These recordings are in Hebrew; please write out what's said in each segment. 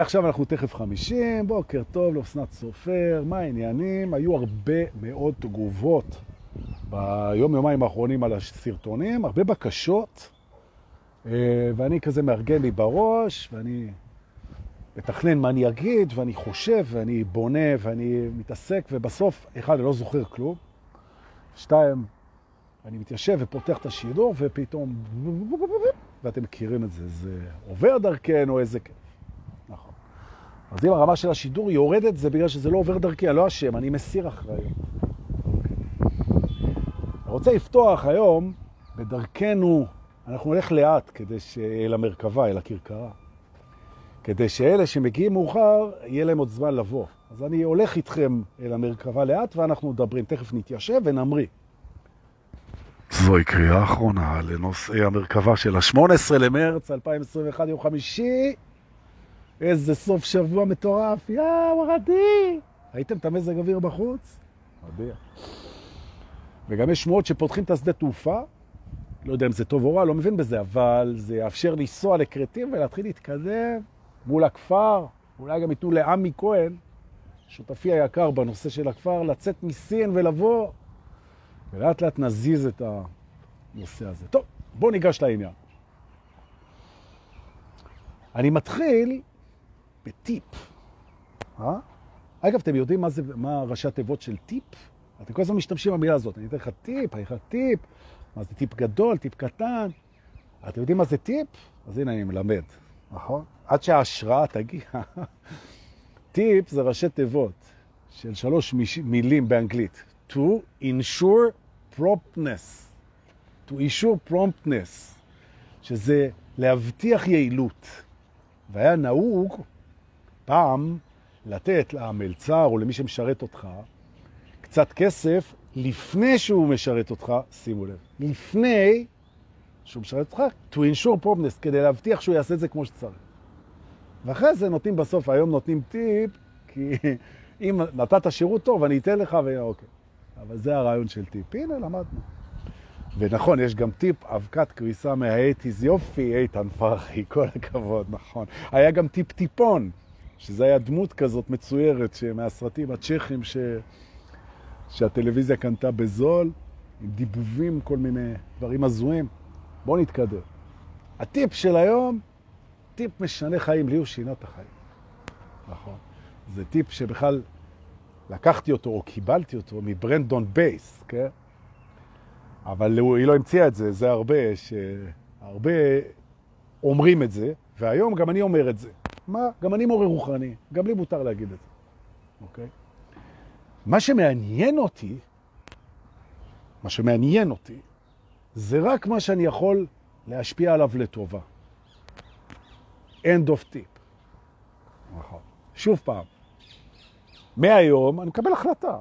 עכשיו אנחנו תכף חמישים, בוקר טוב לאסנת סופר, מה העניינים? היו הרבה מאוד תגובות ביום יומיים האחרונים על הסרטונים, הרבה בקשות, ואני כזה מארגן לי בראש, ואני מתכנן מה אני אגיד, ואני חושב, ואני בונה, ואני מתעסק, ובסוף, אחד, אני לא זוכר כלום, שתיים, אני מתיישב ופותח את השידור, ופתאום, ואתם מכירים את זה, זה עובר דרכנו, איזה. אז אם הרמה של השידור יורדת, זה בגלל שזה לא עובר דרכי, אני לא אשם, אני מסיר אחריות. אני רוצה לפתוח היום, בדרכנו, אנחנו נלך לאט כדי שאל המרכבה, אל הכרכרה. כדי שאלה שמגיעים מאוחר, יהיה להם עוד זמן לבוא. אז אני הולך איתכם אל המרכבה לאט, ואנחנו מדברים. תכף נתיישב ונמריא. זוהי קריאה אחרונה לנושאי המרכבה של ה-18 למרץ 2021, יום חמישי. איזה סוף שבוע מטורף, יא ורדי! ראיתם את המזג אוויר בחוץ? מדהים. וגם יש שמועות שפותחים את השדה תעופה, לא יודע אם זה טוב או רע, לא מבין בזה, אבל זה יאפשר לנסוע לקרטים ולהתחיל להתקדם מול הכפר. אולי גם ייתנו לעמי כהן, שותפי היקר בנושא של הכפר, לצאת מסין ולבוא, ולאט לאט נזיז את הנושא הזה. טוב, בואו ניגש לעניין. אני מתחיל בטיפ. אה? אגב, אתם יודעים מה, זה, מה ראשי התיבות של טיפ? אתם כל הזמן משתמשים במילה הזאת. אני אתן לך טיפ, אני אתן לך טיפ, מה זה טיפ גדול, טיפ קטן. אתם יודעים מה זה טיפ? אז הנה אני מלמד, נכון? עד שההשראה תגיע. טיפ זה ראשי תיבות של שלוש מילים באנגלית. To ensure promptness. To ensure promptness, שזה להבטיח יעילות. והיה נהוג פעם לתת למלצר או למי שמשרת אותך קצת כסף לפני שהוא משרת אותך, שימו לב, לפני שהוא משרת אותך, to ensure promptness, כדי להבטיח שהוא יעשה את זה כמו שצריך. ואחרי זה נותנים בסוף, היום נותנים טיפ, כי אם נתת שירות טוב, אני אתן לך ואוקיי. אבל זה הרעיון של טיפ. הנה, למדנו. ונכון, יש גם טיפ, אבקת כביסה מהאטיז, יופי, איתן פרחי, כל הכבוד, נכון. היה גם טיפ טיפון, שזה היה דמות כזאת מצוירת מהסרטים הצ'כים ש... שהטלוויזיה קנתה בזול, עם דיבובים, כל מיני דברים הזויים. בואו נתקדם. הטיפ של היום, טיפ משנה חיים, לי הוא שינה את החיים. נכון. זה טיפ שבכלל לקחתי אותו או קיבלתי אותו מברנדון בייס, כן? אבל היא לא המציאה את זה, זה הרבה, שהרבה אומרים את זה, והיום גם אני אומר את זה. מה? גם אני מורה רוחני, גם לי מותר להגיד את זה, אוקיי? מה שמעניין אותי, מה שמעניין אותי, זה רק מה שאני יכול להשפיע עליו לטובה. end of tip. נכון. שוב פעם, מהיום אני מקבל החלטה.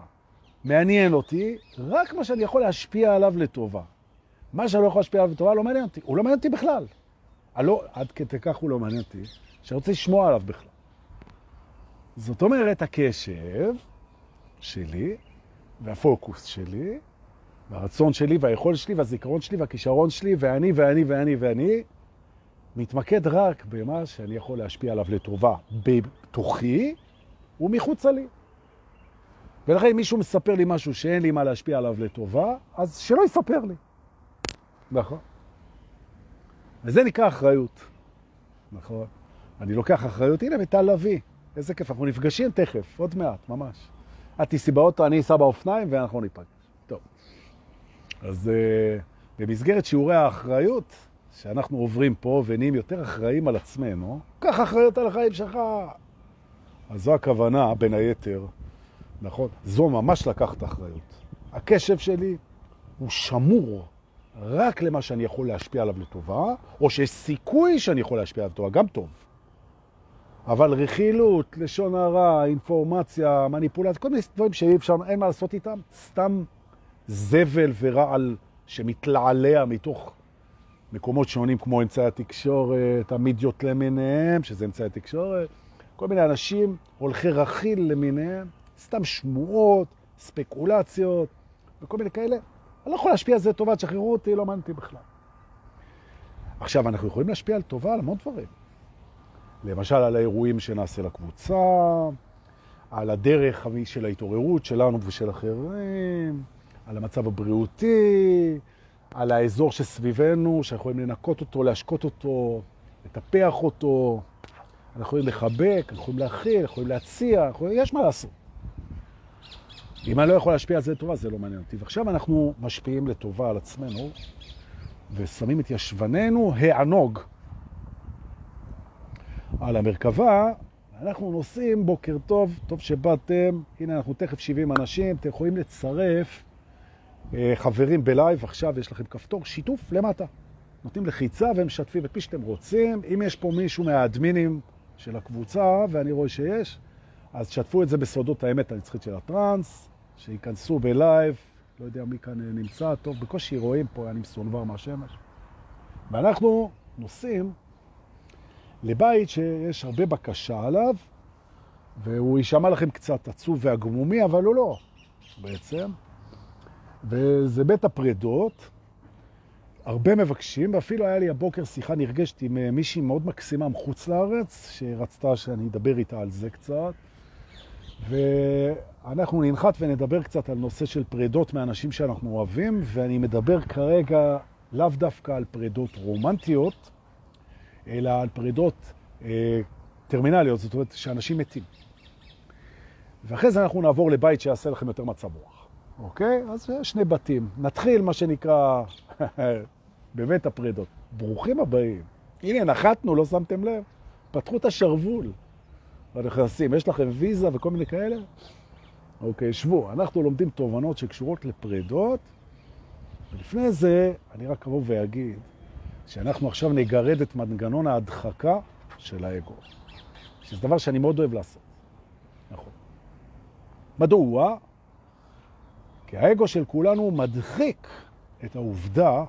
מעניין אותי רק מה שאני יכול להשפיע עליו לטובה. מה שאני לא יכול להשפיע עליו לטובה לא מעניין אותי. הוא לא מעניין אותי בכלל. לא, עד כדי כך הוא לא מעניין אותי, שאני רוצה לשמוע עליו בכלל. זאת אומרת, הקשב שלי והפוקוס שלי והרצון שלי והיכול שלי והזיכרון שלי והכישרון שלי ואני ואני ואני ואני מתמקד רק במה שאני יכול להשפיע עליו לטובה בתוכי ומחוצה לי. ולכן אם מישהו מספר לי משהו שאין לי מה להשפיע עליו לטובה, אז שלא יספר לי. נכון. וזה נקרא אחריות. נכון. אני לוקח אחריות, הנה מיטל לוי. איזה כיף, אנחנו נפגשים תכף, עוד מעט, ממש. את תיסעי באוטו, אני אסע באופניים ואנחנו ניפגש. טוב. אז uh, במסגרת שיעורי האחריות שאנחנו עוברים פה ונהיים יותר אחראים על עצמנו, קח אחריות על החיים שלך. אז זו הכוונה, בין היתר, נכון? זו ממש לקחת אחריות. הקשב שלי הוא שמור רק למה שאני יכול להשפיע עליו לטובה, או שיש סיכוי שאני יכול להשפיע עליו לטובה, גם טוב. אבל רכילות, לשון הרע, אינפורמציה, מניפולציה, כל מיני דברים שאי אפשר, אין מה לעשות איתם, סתם זבל ורעל שמתלעלע מתוך מקומות שונים כמו אמצעי התקשורת, המידיות למיניהם, שזה אמצעי התקשורת, כל מיני אנשים, הולכי רכיל למיניהם, סתם שמועות, ספקולציות וכל מיני כאלה. אני לא יכול להשפיע על זה טובה, תשחררו אותי, לא מעניין בכלל. עכשיו, אנחנו יכולים להשפיע על טובה על המון דברים. למשל על האירועים שנעשה לקבוצה, על הדרך של ההתעוררות שלנו ושל אחרים, על המצב הבריאותי, על האזור שסביבנו, שאנחנו יכולים לנקות אותו, להשקות אותו, לטפח אותו, אנחנו יכולים לחבק, אנחנו יכולים להכיל, אנחנו יכולים להציע, אנחנו... יש מה לעשות. אם אני לא יכול להשפיע על זה לטובה, זה לא מעניין אותי. ועכשיו אנחנו משפיעים לטובה על עצמנו, ושמים את ישבננו הענוג על המרכבה, אנחנו נוסעים, בוקר טוב, טוב שבאתם, הנה אנחנו תכף 70 אנשים, אתם יכולים לצרף אה, חברים בלייב, עכשיו יש לכם כפתור שיתוף למטה. נותנים לחיצה והם משתפים את מי שאתם רוצים. אם יש פה מישהו מהאדמינים של הקבוצה, ואני רואה שיש, אז שתפו את זה בסודות האמת הנצחית של הטרנס, שיכנסו בלייב, לא יודע מי כאן נמצא, טוב, בקושי רואים פה, אני מסונבר מהשמש. ואנחנו נוסעים לבית שיש הרבה בקשה עליו, והוא יישמע לכם קצת עצוב והגמומי, אבל הוא לא, בעצם. וזה בית הפרדות, הרבה מבקשים, ואפילו היה לי הבוקר שיחה נרגשת עם אה, מישהי מאוד מקסימה מחוץ לארץ, שרצתה שאני אדבר איתה על זה קצת. ואנחנו ננחת ונדבר קצת על נושא של פרדות מאנשים שאנחנו אוהבים, ואני מדבר כרגע לאו דווקא על פרדות רומנטיות, אלא על פרידות אה, טרמינליות, זאת אומרת שאנשים מתים. ואחרי זה אנחנו נעבור לבית שיעשה לכם יותר מצב רוח. אוקיי? אז שני בתים. נתחיל מה שנקרא באמת הפרידות. ברוכים הבאים. הנה, נחתנו, לא שמתם לב? פתחו את השרוול. הנכנסים, יש לכם ויזה וכל מיני כאלה? אוקיי, שבו. אנחנו לומדים תובנות שקשורות לפרידות, ולפני זה אני רק אבוא ואגיד שאנחנו עכשיו נגרד את מנגנון ההדחקה של האגו, שזה דבר שאני מאוד אוהב לעשות. נכון. מדוע? כי האגו של כולנו מדחיק את העובדה,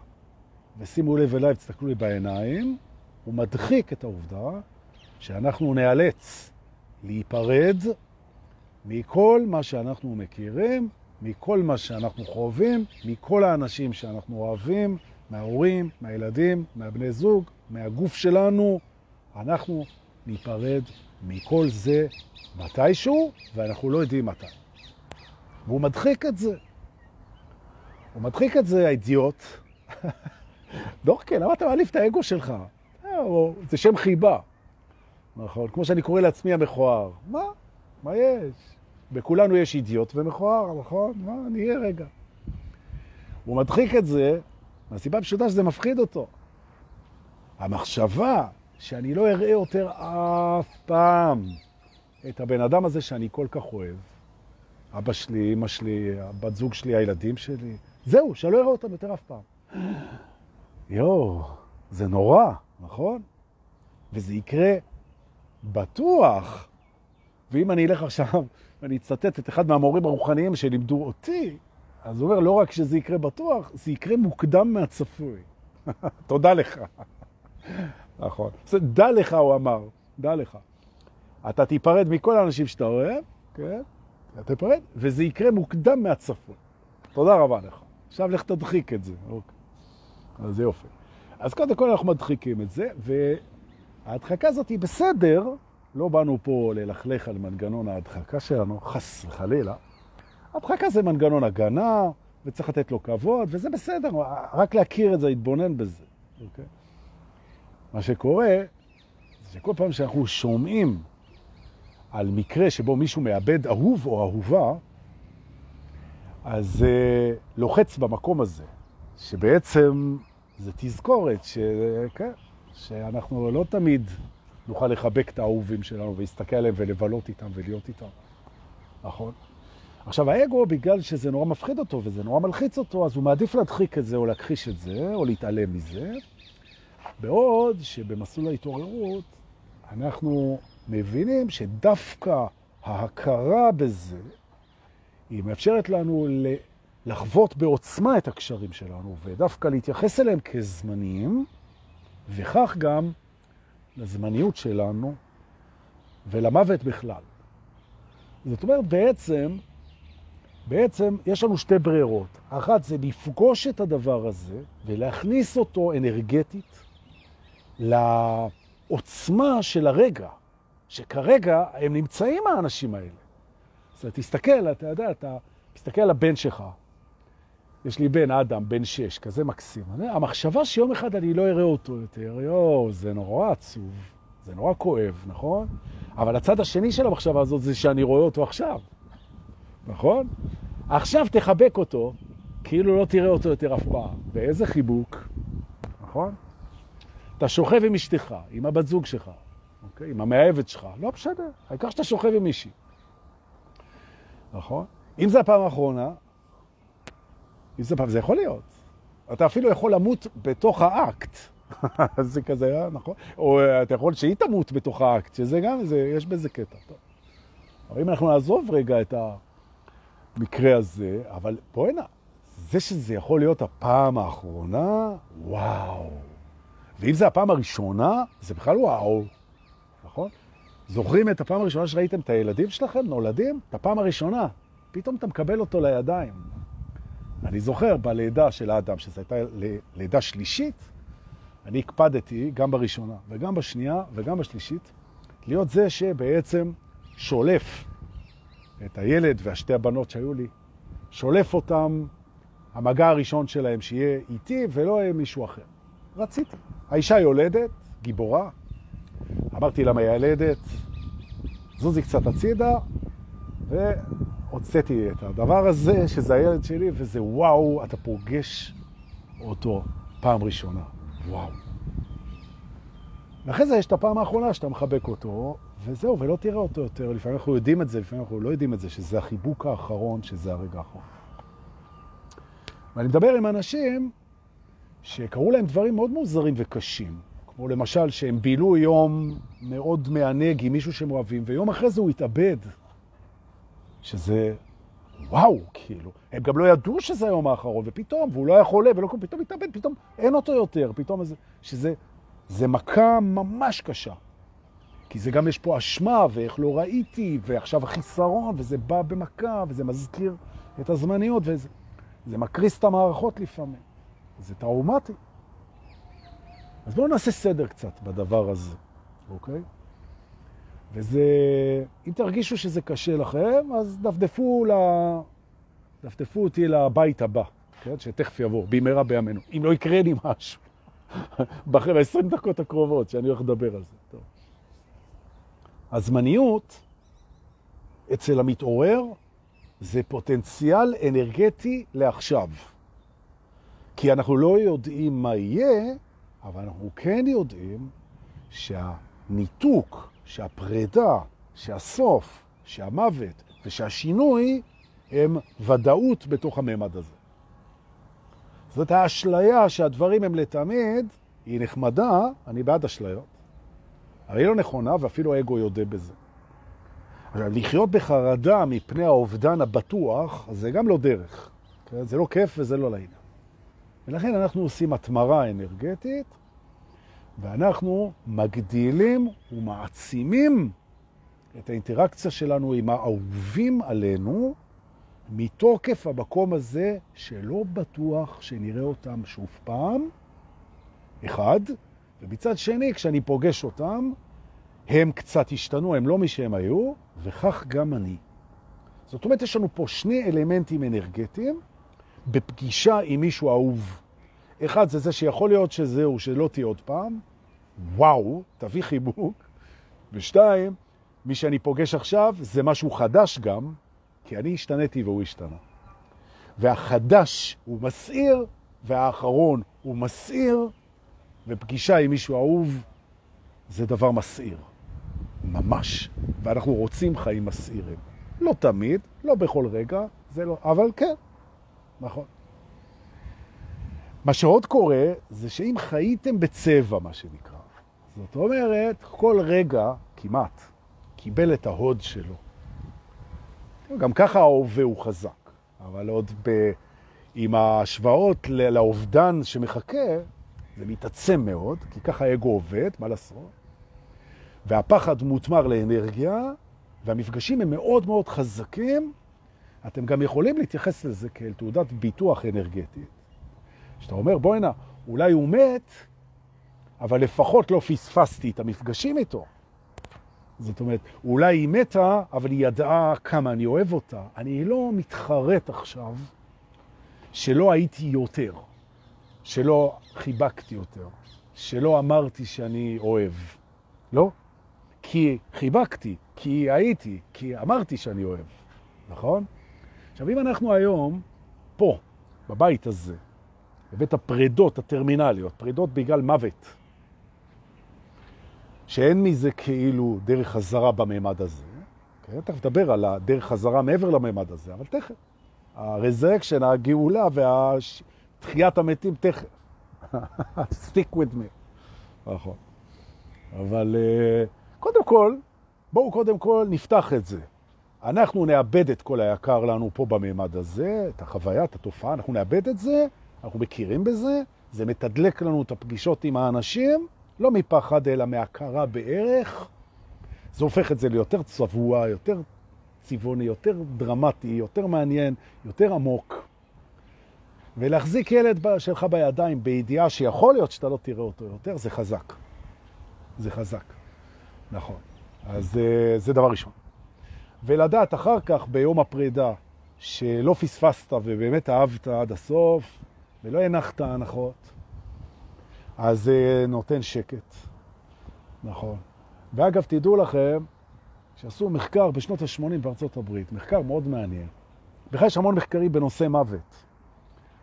ושימו לב אליי, תסתכלו לי בעיניים, הוא מדחיק את העובדה שאנחנו נאלץ להיפרד מכל מה שאנחנו מכירים, מכל מה שאנחנו חווים, מכל האנשים שאנחנו אוהבים, מההורים, מהילדים, מהבני זוג, מהגוף שלנו. אנחנו ניפרד מכל זה מתישהו, ואנחנו לא יודעים מתי. והוא מדחיק את זה. הוא מדחיק את זה, האידיוט. דורקן, למה אתה מעליף את האגו שלך? אה, זה שם חיבה. נכון, כמו שאני קורא לעצמי המכוער. מה? מה יש? בכולנו יש אידיוט ומכוער, נכון? מה? נהיה רגע. הוא מדחיק את זה מהסיבה פשוטה שזה מפחיד אותו. המחשבה שאני לא אראה יותר אף פעם את הבן אדם הזה שאני כל כך אוהב, אבא שלי, אמא שלי, הבת זוג שלי, הילדים שלי, זהו, שאני לא אראה אותם יותר אף פעם. יואו, זה נורא, נכון? וזה יקרה בטוח. ואם אני אלך עכשיו ואני אצטט את אחד מהמורים הרוחניים שלימדו אותי, אז הוא אומר, לא רק שזה יקרה בטוח, זה יקרה מוקדם מהצפוי. תודה לך. נכון. דע לך, הוא אמר, דע לך. אתה תיפרד מכל האנשים שאתה אוהב, כן? אתה תיפרד, וזה יקרה מוקדם מהצפוי. תודה רבה לך. עכשיו לך תדחיק את זה. אוקיי. אז זה יופי. אז קודם כל אנחנו מדחיקים את זה, וההדחקה הזאת היא בסדר, לא באנו פה ללכלך על מנגנון ההדחקה שלנו, חס וחלילה. הדחקה זה מנגנון הגנה, וצריך לתת לו כבוד, וזה בסדר, רק להכיר את זה, להתבונן בזה. Okay? אוקיי? מה שקורה, זה שכל פעם שאנחנו שומעים על מקרה שבו מישהו מאבד אהוב או אהובה, אז uh, לוחץ במקום הזה, שבעצם זה תזכורת ש... שאנחנו לא תמיד נוכל לחבק את האהובים שלנו ולהסתכל עליהם ולבלות איתם ולהיות איתם. נכון? עכשיו, האגו, בגלל שזה נורא מפחיד אותו וזה נורא מלחיץ אותו, אז הוא מעדיף להדחיק את זה או להכחיש את זה או להתעלם מזה, בעוד שבמסלול ההתעוררות אנחנו מבינים שדווקא ההכרה בזה היא מאפשרת לנו לחוות בעוצמה את הקשרים שלנו ודווקא להתייחס אליהם כזמניים, וכך גם לזמניות שלנו ולמוות בכלל. זאת אומרת, בעצם בעצם יש לנו שתי ברירות. אחת זה לפגוש את הדבר הזה ולהכניס אותו אנרגטית העוצמה של הרגע, שכרגע הם נמצאים האנשים האלה. אומרת, תסתכל, אתה יודע, אתה מסתכל על הבן שלך, יש לי בן אדם, בן שש, כזה מקסים. המחשבה שיום אחד אני לא אראה אותו יותר, יואו, זה נורא עצוב, זה נורא כואב, נכון? אבל הצד השני של המחשבה הזאת זה שאני רואה אותו עכשיו, נכון? עכשיו תחבק אותו, כאילו לא תראה אותו יותר אף פעם. ואיזה חיבוק, נכון? אתה שוכב עם אשתך, עם הבת זוג שלך, אוקיי? עם המאהבת שלך, לא משנה, העיקר שאתה שוכב עם מישהי. נכון? אם זה הפעם האחרונה, פעם, זה יכול להיות. אתה אפילו יכול למות בתוך האקט. זה כזה, אה, נכון? או אה, אתה יכול שהיא תמות בתוך האקט, שזה גם, זה, יש בזה קטע. טוב. אבל אם אנחנו נעזוב רגע את המקרה הזה, אבל בואי נע, זה שזה יכול להיות הפעם האחרונה, וואו. ואם זה הפעם הראשונה, זה בכלל וואו, נכון? זוכרים את הפעם הראשונה שראיתם את הילדים שלכם נולדים? את הפעם הראשונה. פתאום אתה מקבל אותו לידיים. אני זוכר בלידה של האדם, שזו הייתה לידה שלישית, אני הקפדתי גם בראשונה וגם בשנייה וגם בשלישית, להיות זה שבעצם שולף את הילד והשתי הבנות שהיו לי, שולף אותם, המגע הראשון שלהם שיהיה איתי ולא יהיה מישהו אחר. רציתי. האישה יולדת, גיבורה. אמרתי לה מיילדת, זוזי קצת הצידה, והוצאתי את הדבר הזה, שזה הילד שלי, וזה וואו, אתה פוגש אותו פעם ראשונה. וואו. ואחרי זה יש את הפעם האחרונה שאתה מחבק אותו, וזהו, ולא תראה אותו יותר. לפעמים אנחנו יודעים את זה, לפעמים אנחנו לא יודעים את זה, שזה החיבוק האחרון, שזה הרגע האחרון. ואני מדבר עם אנשים שקראו להם דברים מאוד מוזרים וקשים, כמו למשל שהם בילו יום מאוד מענג עם מישהו שהם אוהבים, ויום אחרי זה הוא התאבד. שזה וואו, כאילו. הם גם לא ידעו שזה היום האחרון, ופתאום, והוא לא היה חולה, ולא כלום, פתאום התאבד, פתאום אין אותו יותר, פתאום איזה, שזה, זה מכה ממש קשה. כי זה גם יש פה אשמה, ואיך לא ראיתי, ועכשיו החיסרון, וזה בא במכה, וזה מזכיר את הזמניות, וזה זה מקריס את המערכות לפעמים. זה טראומטי. אז בואו נעשה סדר קצת בדבר הזה, אוקיי? וזה, אם תרגישו שזה קשה לכם, אז דפדפו, ל... דפדפו אותי לבית הבא, כן? שתכף יבוא, במהרה בימינו. אם לא יקרה לי משהו, ב-20 דקות הקרובות, שאני הולך לדבר על זה. הזמניות אצל המתעורר זה פוטנציאל אנרגטי לעכשיו. כי אנחנו לא יודעים מה יהיה, אבל אנחנו כן יודעים שהניתוק שהפרידה, שהסוף, שהמוות ושהשינוי הם ודאות בתוך הממד הזה. זאת האשליה שהדברים הם לתמיד, היא נחמדה, אני בעד אשליות, אבל היא לא נכונה ואפילו האגו יודע בזה. עכשיו, לחיות בחרדה מפני האובדן הבטוח, זה גם לא דרך. זה לא כיף וזה לא לעניין. ולכן אנחנו עושים התמרה אנרגטית, ואנחנו מגדילים ומעצימים את האינטראקציה שלנו עם האהובים עלינו, מתוקף המקום הזה שלא בטוח שנראה אותם שוב פעם, אחד, ומצד שני, כשאני פוגש אותם, הם קצת השתנו, הם לא מי שהם היו, וכך גם אני. זאת אומרת, יש לנו פה שני אלמנטים אנרגטיים בפגישה עם מישהו אהוב. אחד זה זה שיכול להיות שזהו, שלא תהיה עוד פעם, וואו, תביא חיבוק. ושתיים, מי שאני פוגש עכשיו זה משהו חדש גם, כי אני השתניתי והוא השתנה. והחדש הוא מסעיר, והאחרון הוא מסעיר, ופגישה עם מישהו אהוב זה דבר מסעיר. ממש. ואנחנו רוצים חיים מסעירים. לא תמיד, לא בכל רגע, זה לא, אבל כן, נכון. מה שעוד קורה זה שאם חייתם בצבע, מה שנקרא, זאת אומרת, כל רגע, כמעט, קיבל את ההוד שלו. גם ככה ההווה הוא חזק, אבל עוד ב... עם ההשוואות לאובדן שמחכה, זה מתעצם מאוד, כי ככה האגו עובד, מה לעשות? והפחד מותמר לאנרגיה, והמפגשים הם מאוד מאוד חזקים. אתם גם יכולים להתייחס לזה כאל תעודת ביטוח אנרגטית. שאתה אומר, בואי הנה, אולי הוא מת, אבל לפחות לא פספסתי את המפגשים איתו. זאת אומרת, אולי היא מתה, אבל היא ידעה כמה אני אוהב אותה. אני לא מתחרט עכשיו שלא הייתי יותר, שלא חיבקתי יותר, שלא אמרתי שאני אוהב. לא? כי חיבקתי, כי הייתי, כי אמרתי שאני אוהב, נכון? עכשיו, אם אנחנו היום פה, בבית הזה, בבית הפרידות הטרמינליות, פרידות בגלל מוות, שאין מזה כאילו דרך חזרה בממד הזה, כן? תכף נדבר על הדרך חזרה מעבר לממד הזה, אבל תכף. הרזרקשן, הגאולה והתחיית המתים, תכף. stick with me. נכון. אבל uh, קודם כל, בואו קודם כל נפתח את זה. אנחנו נאבד את כל היקר לנו פה בממד הזה, את החוויה, את התופעה, אנחנו נאבד את זה, אנחנו מכירים בזה, זה מתדלק לנו את הפגישות עם האנשים, לא מפחד אלא מהכרה בערך. זה הופך את זה ליותר צבוע, יותר צבעוני, יותר דרמטי, יותר מעניין, יותר עמוק. ולהחזיק ילד שלך בידיים בידיעה שיכול להיות שאתה לא תראה אותו יותר, זה חזק. זה חזק. נכון. אז אה, זה דבר ראשון. ולדעת אחר כך, ביום הפרידה, שלא פספסת ובאמת אהבת עד הסוף, ולא הנחת הנחות, אז זה נותן שקט. נכון. ואגב, תדעו לכם שעשו מחקר בשנות ה-80 בארצות הברית, מחקר מאוד מעניין. בכלל יש המון מחקרים בנושא מוות.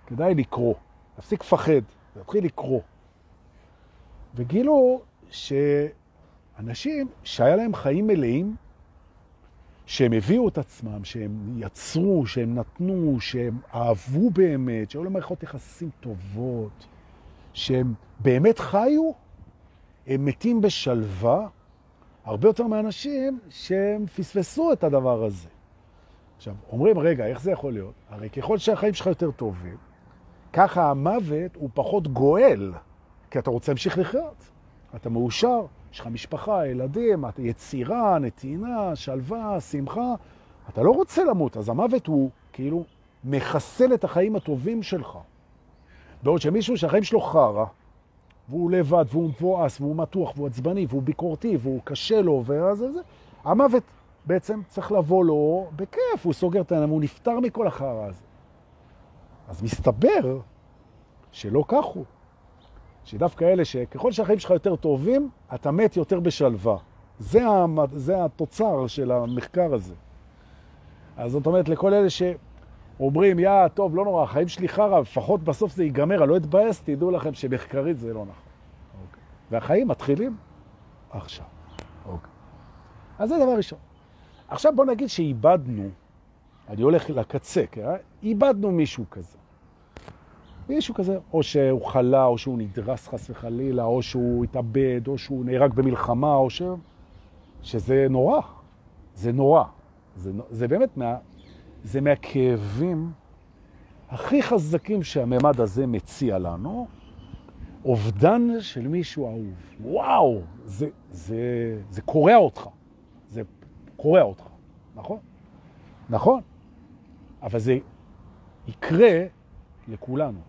כדאי לקרוא, להפסיק לפחד, להתחיל לקרוא. וגילו שאנשים שהיה להם חיים מלאים, שהם הביאו את עצמם, שהם יצרו, שהם נתנו, שהם אהבו באמת, שהיו להם מערכות יחסים טובות, שהם באמת חיו, הם מתים בשלווה, הרבה יותר מאנשים שהם פספסו את הדבר הזה. עכשיו, אומרים, רגע, איך זה יכול להיות? הרי ככל שהחיים שלך יותר טובים, ככה המוות הוא פחות גואל, כי אתה רוצה להמשיך לחיות. אתה מאושר, יש לך משפחה, ילדים, יצירה, נתינה, שלווה, שמחה. אתה לא רוצה למות, אז המוות הוא כאילו מחסל את החיים הטובים שלך. בעוד שמישהו שהחיים שלו חרה, והוא לבד, והוא מבואס, והוא מתוח, והוא עצבני, והוא ביקורתי, והוא קשה לו, וזה זה, המוות בעצם צריך לבוא לו בכיף, הוא סוגר את העיניים, הוא נפטר מכל החרה הזה. אז מסתבר שלא כך הוא. שדווקא אלה שככל שהחיים שלך יותר טובים, אתה מת יותר בשלווה. זה, התוצר של המחקר הזה. אז זאת אומרת, לכל אלה שאומרים, יא, טוב, לא נורא, החיים שלי חרא, לפחות בסוף זה ייגמר, אני לא אתבאס, תדעו לכם שמחקרית זה לא נכון. אוקיי. והחיים מתחילים עכשיו. אוקיי. אז זה דבר ראשון. עכשיו בוא נגיד שאיבדנו, אני הולך לקצה, כן? איבדנו מישהו כזה. מישהו כזה, או שהוא חלה, או שהוא נדרס חס וחלילה, או שהוא התאבד, או שהוא נהרג במלחמה, או ש... שזה נורא. זה נורא. זה, זה באמת מה... זה מהכאבים הכי חזקים שהממד הזה מציע לנו, אובדן של מישהו אהוב. וואו, זה, זה, זה קורע אותך. זה קורע אותך, נכון? נכון. אבל זה יקרה לכולנו.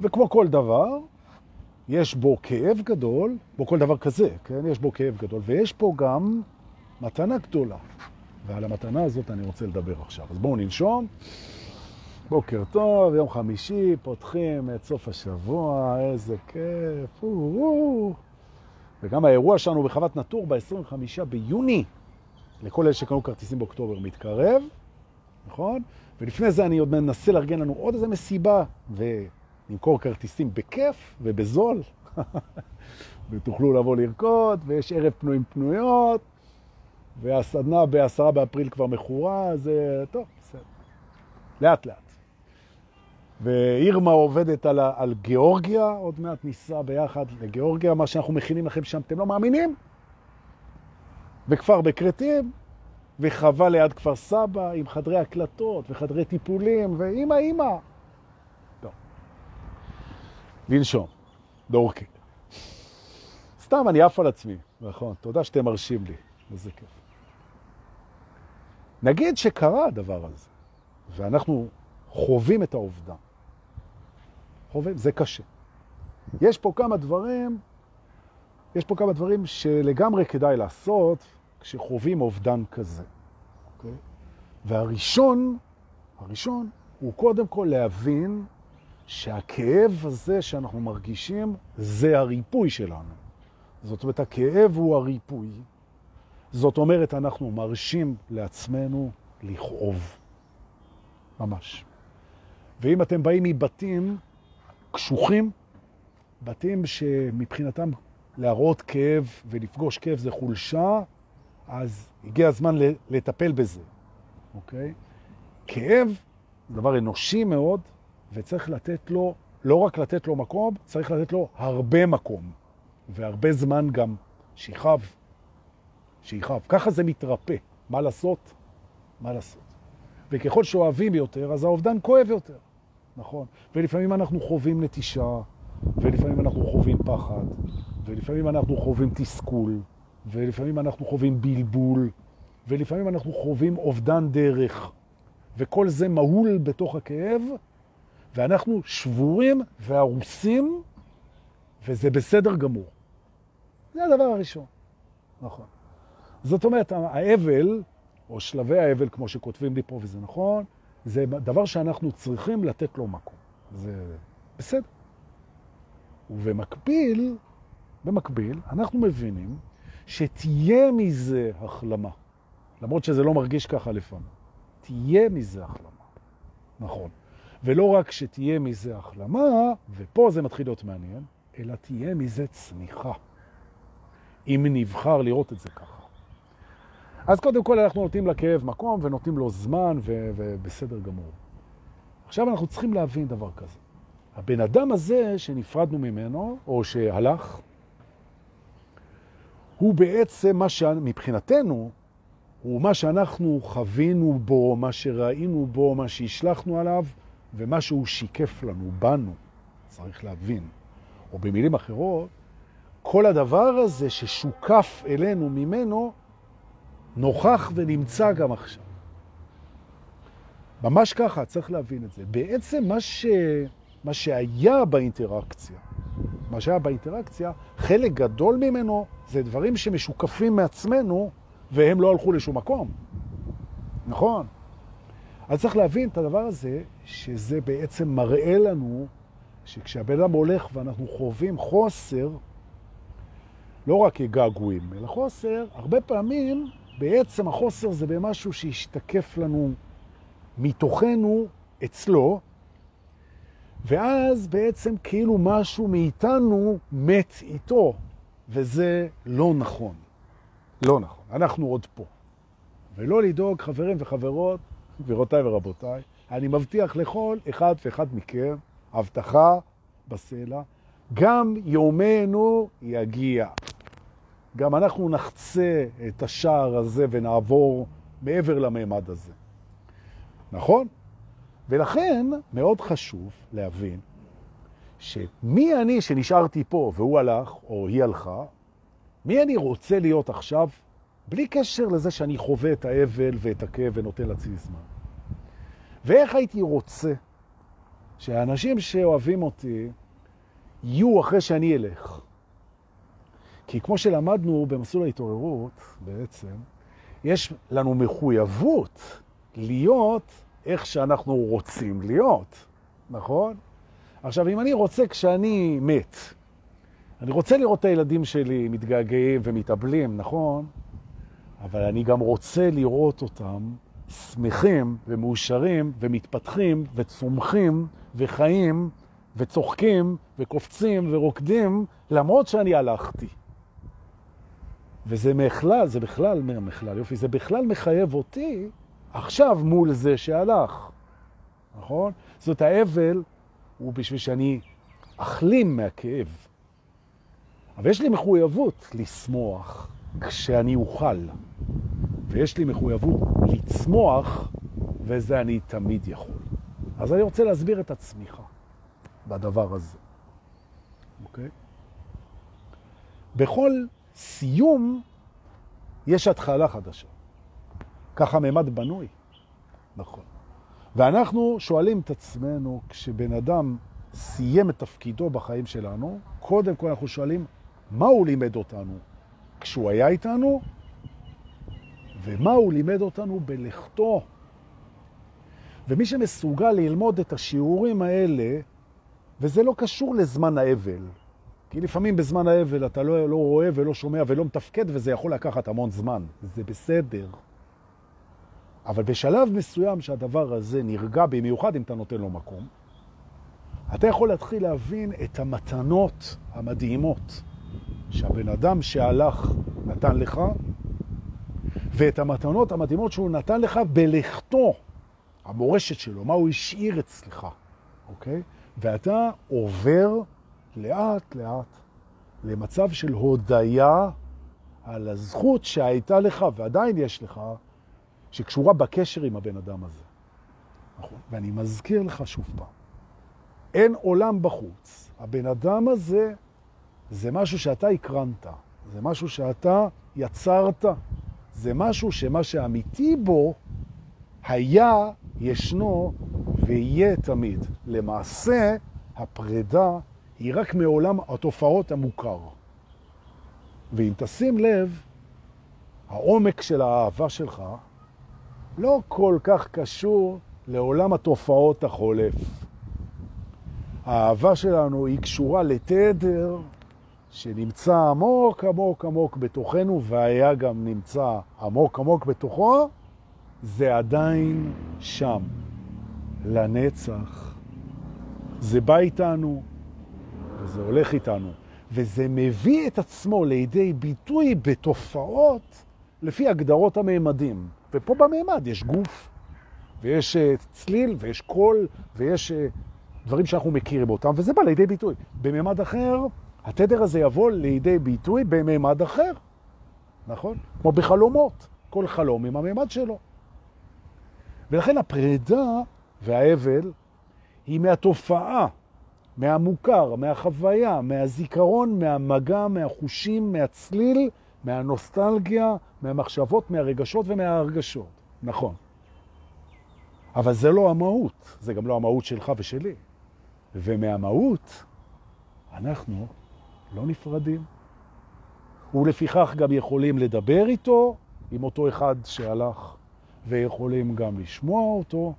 וכמו כל דבר, יש בו כאב גדול, בו כל דבר כזה, כן? יש בו כאב גדול, ויש פה גם מתנה גדולה. ועל המתנה הזאת אני רוצה לדבר עכשיו. אז בואו ננשום. בוקר טוב, יום חמישי, פותחים את סוף השבוע, איזה כיף. וגם האירוע שלנו בחוות נטור ב-25 ביוני, לכל אלה שקנו כרטיסים באוקטובר, מתקרב, נכון? ולפני זה אני עוד מנסה לארגן לנו עוד איזה מסיבה, ונמכור כרטיסים בכיף ובזול, ותוכלו לבוא לרקוד, ויש ערב פנויים פנויות, והסדנה בעשרה באפריל כבר מכורה, אז טוב, בסדר. לאט לאט. ואירמה עובדת על, על גיאורגיה, עוד מעט ניסע ביחד לגיאורגיה, מה שאנחנו מכינים לכם שם, אתם לא מאמינים? בכפר בקרטים, וחווה ליד כפר סבא, עם חדרי הקלטות וחדרי טיפולים, ואימא, אימא. לא. לנשום, דורקי. סתם, אני עף על עצמי, נכון, תודה שאתם מרשים לי, איזה כיף. נגיד שקרה הדבר הזה, ואנחנו חווים את העובדה. חווים, זה קשה. יש פה כמה דברים, יש פה כמה דברים שלגמרי כדאי לעשות כשחווים אובדן כזה. Okay? אוקיי? והראשון, הראשון, הוא קודם כל להבין שהכאב הזה שאנחנו מרגישים זה הריפוי שלנו. זאת אומרת, הכאב הוא הריפוי. זאת אומרת, אנחנו מרשים לעצמנו לכאוב. ממש. ואם אתם באים מבתים קשוחים, בתים שמבחינתם להראות כאב ולפגוש כאב זה חולשה, אז הגיע הזמן לטפל בזה, אוקיי? כאב זה דבר אנושי מאוד, וצריך לתת לו, לא רק לתת לו מקום, צריך לתת לו הרבה מקום, והרבה זמן גם שיכב, שיכב. ככה זה מתרפא. מה לעשות? מה לעשות? וככל שאוהבים יותר, אז האובדן כואב יותר, נכון? ולפעמים אנחנו חווים נטישה, ולפעמים אנחנו חווים פחד, ולפעמים אנחנו חווים תסכול, ולפעמים אנחנו חווים בלבול, ולפעמים אנחנו חווים אובדן דרך, וכל זה מהול בתוך הכאב, ואנחנו שבורים והרוסים, וזה בסדר גמור. זה הדבר הראשון, נכון. זאת אומרת, האבל, או שלבי האבל, כמו שכותבים לי פה, וזה נכון, זה דבר שאנחנו צריכים לתת לו מקום. זה בסדר. ובמקביל, במקביל, אנחנו מבינים שתהיה מזה החלמה. למרות שזה לא מרגיש ככה לפעמים. תהיה מזה החלמה. נכון. ולא רק שתהיה מזה החלמה, ופה זה מתחיל להיות מעניין, אלא תהיה מזה צמיחה. אם נבחר לראות את זה ככה. אז קודם כל אנחנו נותנים לכאב מקום ונותנים לו זמן ובסדר גמור. עכשיו אנחנו צריכים להבין דבר כזה. הבן אדם הזה שנפרדנו ממנו, או שהלך, הוא בעצם מה שמבחינתנו, הוא מה שאנחנו חווינו בו, מה שראינו בו, מה שהשלחנו עליו, ומה שהוא שיקף לנו, בנו, צריך להבין. או במילים אחרות, כל הדבר הזה ששוקף אלינו ממנו, נוכח ונמצא גם עכשיו. ממש ככה, צריך להבין את זה. בעצם מה, ש... מה שהיה באינטראקציה, מה שהיה באינטראקציה, חלק גדול ממנו זה דברים שמשוקפים מעצמנו, והם לא הלכו לשום מקום. נכון? אז צריך להבין את הדבר הזה, שזה בעצם מראה לנו שכשהבן אדם הולך ואנחנו חווים חוסר, לא רק כגעגועים, אלא חוסר, הרבה פעמים בעצם החוסר זה במשהו שישתקף לנו מתוכנו אצלו, ואז בעצם כאילו משהו מאיתנו מת איתו, וזה לא נכון. לא נכון. אנחנו עוד פה. ולא לדאוג, חברים וחברות, גבירותיי ורבותיי, אני מבטיח לכל אחד ואחד מכם, הבטחה בסלע, גם יומנו יגיע. גם אנחנו נחצה את השער הזה ונעבור מעבר לממד הזה. נכון? ולכן מאוד חשוב להבין שמי אני שנשארתי פה והוא הלך או היא הלכה, מי אני רוצה להיות עכשיו בלי קשר לזה שאני חווה את האבל ואת הכאב ונותן לעצמי זמן. ואיך הייתי רוצה שהאנשים שאוהבים אותי יהיו אחרי שאני אלך. כי כמו שלמדנו במסלול ההתעוררות, בעצם, יש לנו מחויבות להיות איך שאנחנו רוצים להיות, נכון? עכשיו, אם אני רוצה כשאני מת, אני רוצה לראות את הילדים שלי מתגעגעים ומתאבלים, נכון? אבל אני גם רוצה לראות אותם שמחים ומאושרים ומתפתחים וצומחים וחיים וצוחקים וקופצים ורוקדים למרות שאני הלכתי. וזה בכלל, זה בכלל, בכלל, יופי, זה בכלל מחייב אותי עכשיו מול זה שהלך, נכון? זאת האבל הוא בשביל שאני אחלים מהכאב. אבל יש לי מחויבות לשמוח כשאני אוכל, ויש לי מחויבות לצמוח, וזה אני תמיד יכול. אז אני רוצה להסביר את הצמיחה בדבר הזה, אוקיי? בכל סיום יש התחלה חדשה. ככה ממד בנוי. נכון. ואנחנו שואלים את עצמנו, כשבן אדם סיים את תפקידו בחיים שלנו, קודם כל אנחנו שואלים מה הוא לימד אותנו כשהוא היה איתנו, ומה הוא לימד אותנו בלכתו. ומי שמסוגל ללמוד את השיעורים האלה, וזה לא קשור לזמן האבל, כי לפעמים בזמן האבל אתה לא, לא רואה ולא שומע ולא מתפקד, וזה יכול לקחת המון זמן. זה בסדר. אבל בשלב מסוים שהדבר הזה נרגע, במיוחד אם אתה נותן לו מקום, אתה יכול להתחיל להבין את המתנות המדהימות שהבן אדם שהלך נתן לך, ואת המתנות המדהימות שהוא נתן לך בלכתו, המורשת שלו, מה הוא השאיר אצלך, אוקיי? ואתה עובר לאט לאט למצב של הודיה על הזכות שהייתה לך ועדיין יש לך, שקשורה בקשר עם הבן אדם הזה. נכון. ואני מזכיר לך שוב פעם, אין עולם בחוץ. הבן אדם הזה זה משהו שאתה הקרנת, זה משהו שאתה יצרת, זה משהו שמה שאמיתי בו היה, ישנו ויהיה תמיד. למעשה, הפרידה היא רק מעולם התופעות המוכר. ואם תשים לב, העומק של האהבה שלך לא כל כך קשור לעולם התופעות החולף. האהבה שלנו היא קשורה לתדר שנמצא עמוק עמוק עמוק בתוכנו, והיה גם נמצא עמוק עמוק בתוכו, זה עדיין שם, לנצח. זה בא איתנו, וזה הולך איתנו, וזה מביא את עצמו לידי ביטוי בתופעות לפי הגדרות הממדים. ופה בממד יש גוף, ויש אה, צליל, ויש קול, ויש אה, דברים שאנחנו מכירים אותם, וזה בא לידי ביטוי. בממד אחר, התדר הזה יבוא לידי ביטוי בממד אחר, נכון? כמו בחלומות, כל חלום עם הממד שלו. ולכן הפרידה והאבל היא מהתופעה, מהמוכר, מהחוויה, מהזיכרון, מהמגע, מהחושים, מהצליל, מהנוסטלגיה, מהמחשבות, מהרגשות ומההרגשות. נכון. אבל זה לא המהות, זה גם לא המהות שלך ושלי. ומהמהות אנחנו לא נפרדים. ולפיכך גם יכולים לדבר איתו, עם אותו אחד שהלך, ויכולים גם לשמוע אותו,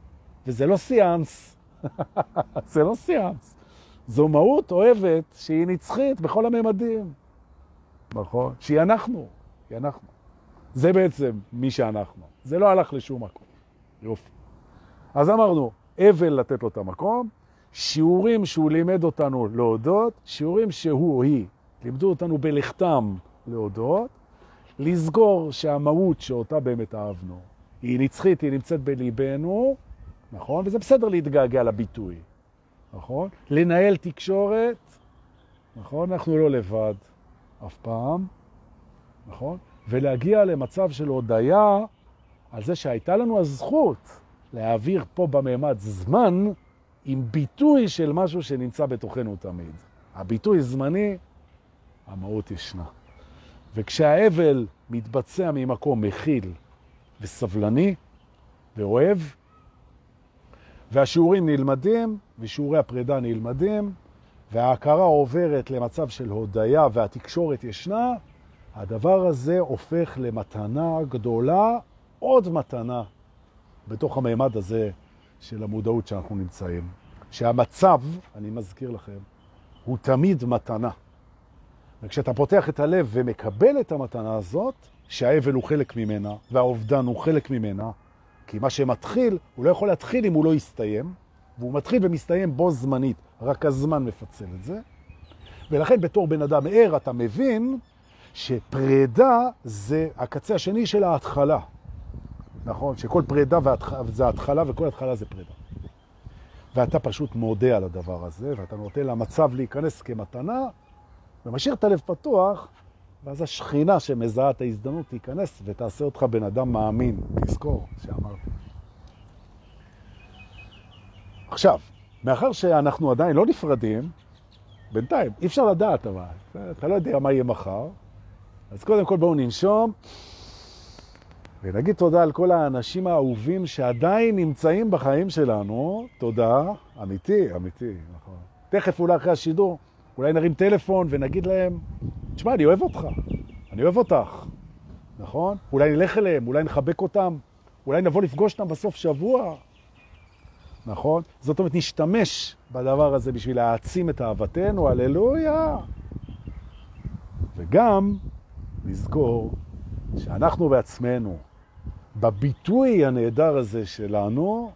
וזה לא סיאנס. זה לא סיאנס. זו מהות אוהבת שהיא נצחית בכל הממדים. נכון? שהיא אנחנו. היא אנחנו. זה בעצם מי שאנחנו. זה לא הלך לשום מקום. יופי. אז אמרנו, אבל לתת לו את המקום, שיעורים שהוא לימד אותנו להודות, שיעורים שהוא או היא לימדו אותנו בלכתם להודות, לסגור שהמהות שאותה באמת אהבנו היא נצחית, היא נמצאת בליבנו, נכון? וזה בסדר להתגעגע לביטוי, נכון? לנהל תקשורת, נכון? אנחנו לא לבד אף פעם, נכון? ולהגיע למצב של הודיה על זה שהייתה לנו הזכות להעביר פה בממד זמן עם ביטוי של משהו שנמצא בתוכנו תמיד. הביטוי זמני, המהות ישנה. וכשהאבל מתבצע ממקום מכיל וסבלני ואוהב, והשיעורים נלמדים, ושיעורי הפרידה נלמדים, וההכרה עוברת למצב של הודיה והתקשורת ישנה, הדבר הזה הופך למתנה גדולה, עוד מתנה בתוך הממד הזה של המודעות שאנחנו נמצאים. שהמצב, אני מזכיר לכם, הוא תמיד מתנה. וכשאתה פותח את הלב ומקבל את המתנה הזאת, שהאבל הוא חלק ממנה והאובדן הוא חלק ממנה, כי מה שמתחיל, הוא לא יכול להתחיל אם הוא לא יסתיים, והוא מתחיל ומסתיים בו זמנית, רק הזמן מפצל את זה. ולכן בתור בן אדם ער אתה מבין שפרידה זה הקצה השני של ההתחלה. נכון? שכל פרידה זה התחלה וכל התחלה זה פרידה. ואתה פשוט מודה על הדבר הזה, ואתה נותן למצב להיכנס כמתנה, ומשאיר את הלב פתוח, ואז השכינה שמזהה את ההזדמנות תיכנס ותעשה אותך בן אדם מאמין. תזכור שאמרתי. עכשיו, מאחר שאנחנו עדיין לא נפרדים, בינתיים, אי אפשר לדעת אבל, אתה לא יודע מה יהיה מחר, אז קודם כל בואו ננשום. ונגיד תודה על כל האנשים האהובים שעדיין נמצאים בחיים שלנו. תודה, אמיתי, אמיתי, נכון. תכף אולי אחרי השידור, אולי נרים טלפון ונגיד להם, תשמע, אני אוהב אותך, אני אוהב אותך, נכון? אולי נלך אליהם, אולי נחבק אותם, אולי נבוא לפגוש אותם בסוף שבוע, נכון? זאת אומרת, נשתמש בדבר הזה בשביל להעצים את אהבתנו, הללויה. וגם נזכור שאנחנו בעצמנו, בביטוי הנהדר הזה שלנו,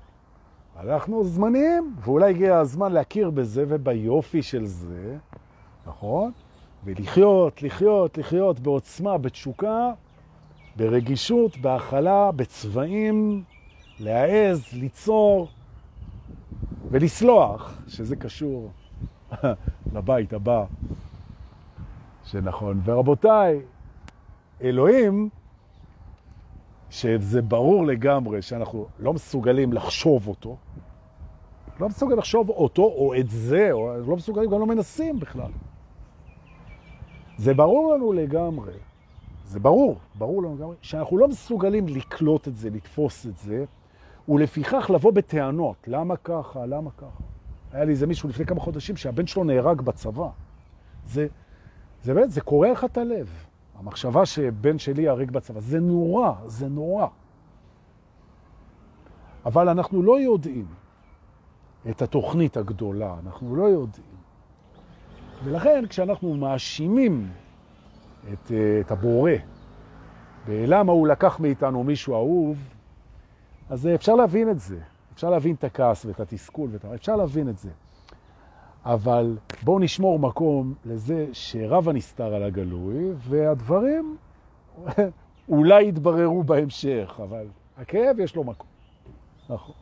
אנחנו זמניים, ואולי הגיע הזמן להכיר בזה וביופי של זה, נכון? ולחיות, לחיות, לחיות בעוצמה, בתשוקה, ברגישות, בהכלה, בצבעים, להעז, ליצור ולסלוח, שזה קשור לבית הבא, שנכון. ורבותיי, אלוהים, שזה ברור לגמרי שאנחנו לא מסוגלים לחשוב אותו, לא מסוגלים לחשוב אותו או את זה, או לא מסוגלים, גם לא מנסים בכלל. זה ברור לנו לגמרי, זה ברור, ברור לנו לגמרי, שאנחנו לא מסוגלים לקלוט את זה, לתפוס את זה, ולפיכך לבוא בטענות. למה ככה? למה ככה? היה לי איזה מישהו לפני כמה חודשים שהבן שלו נהרג בצבא. זה, זה באמת, זה קורא לך את הלב. המחשבה שבן שלי יהרג בצבא, זה נורא, זה נורא. אבל אנחנו לא יודעים את התוכנית הגדולה, אנחנו לא יודעים. ולכן כשאנחנו מאשימים את, את הבורא בלמה הוא לקח מאיתנו מישהו אהוב, אז אפשר להבין את זה. אפשר להבין את הכעס ואת התסכול, ואת... אפשר להבין את זה. אבל בואו נשמור מקום לזה שרב הנסתר על הגלוי, והדברים אולי יתבררו בהמשך, אבל הכאב יש לו מקום. נכון.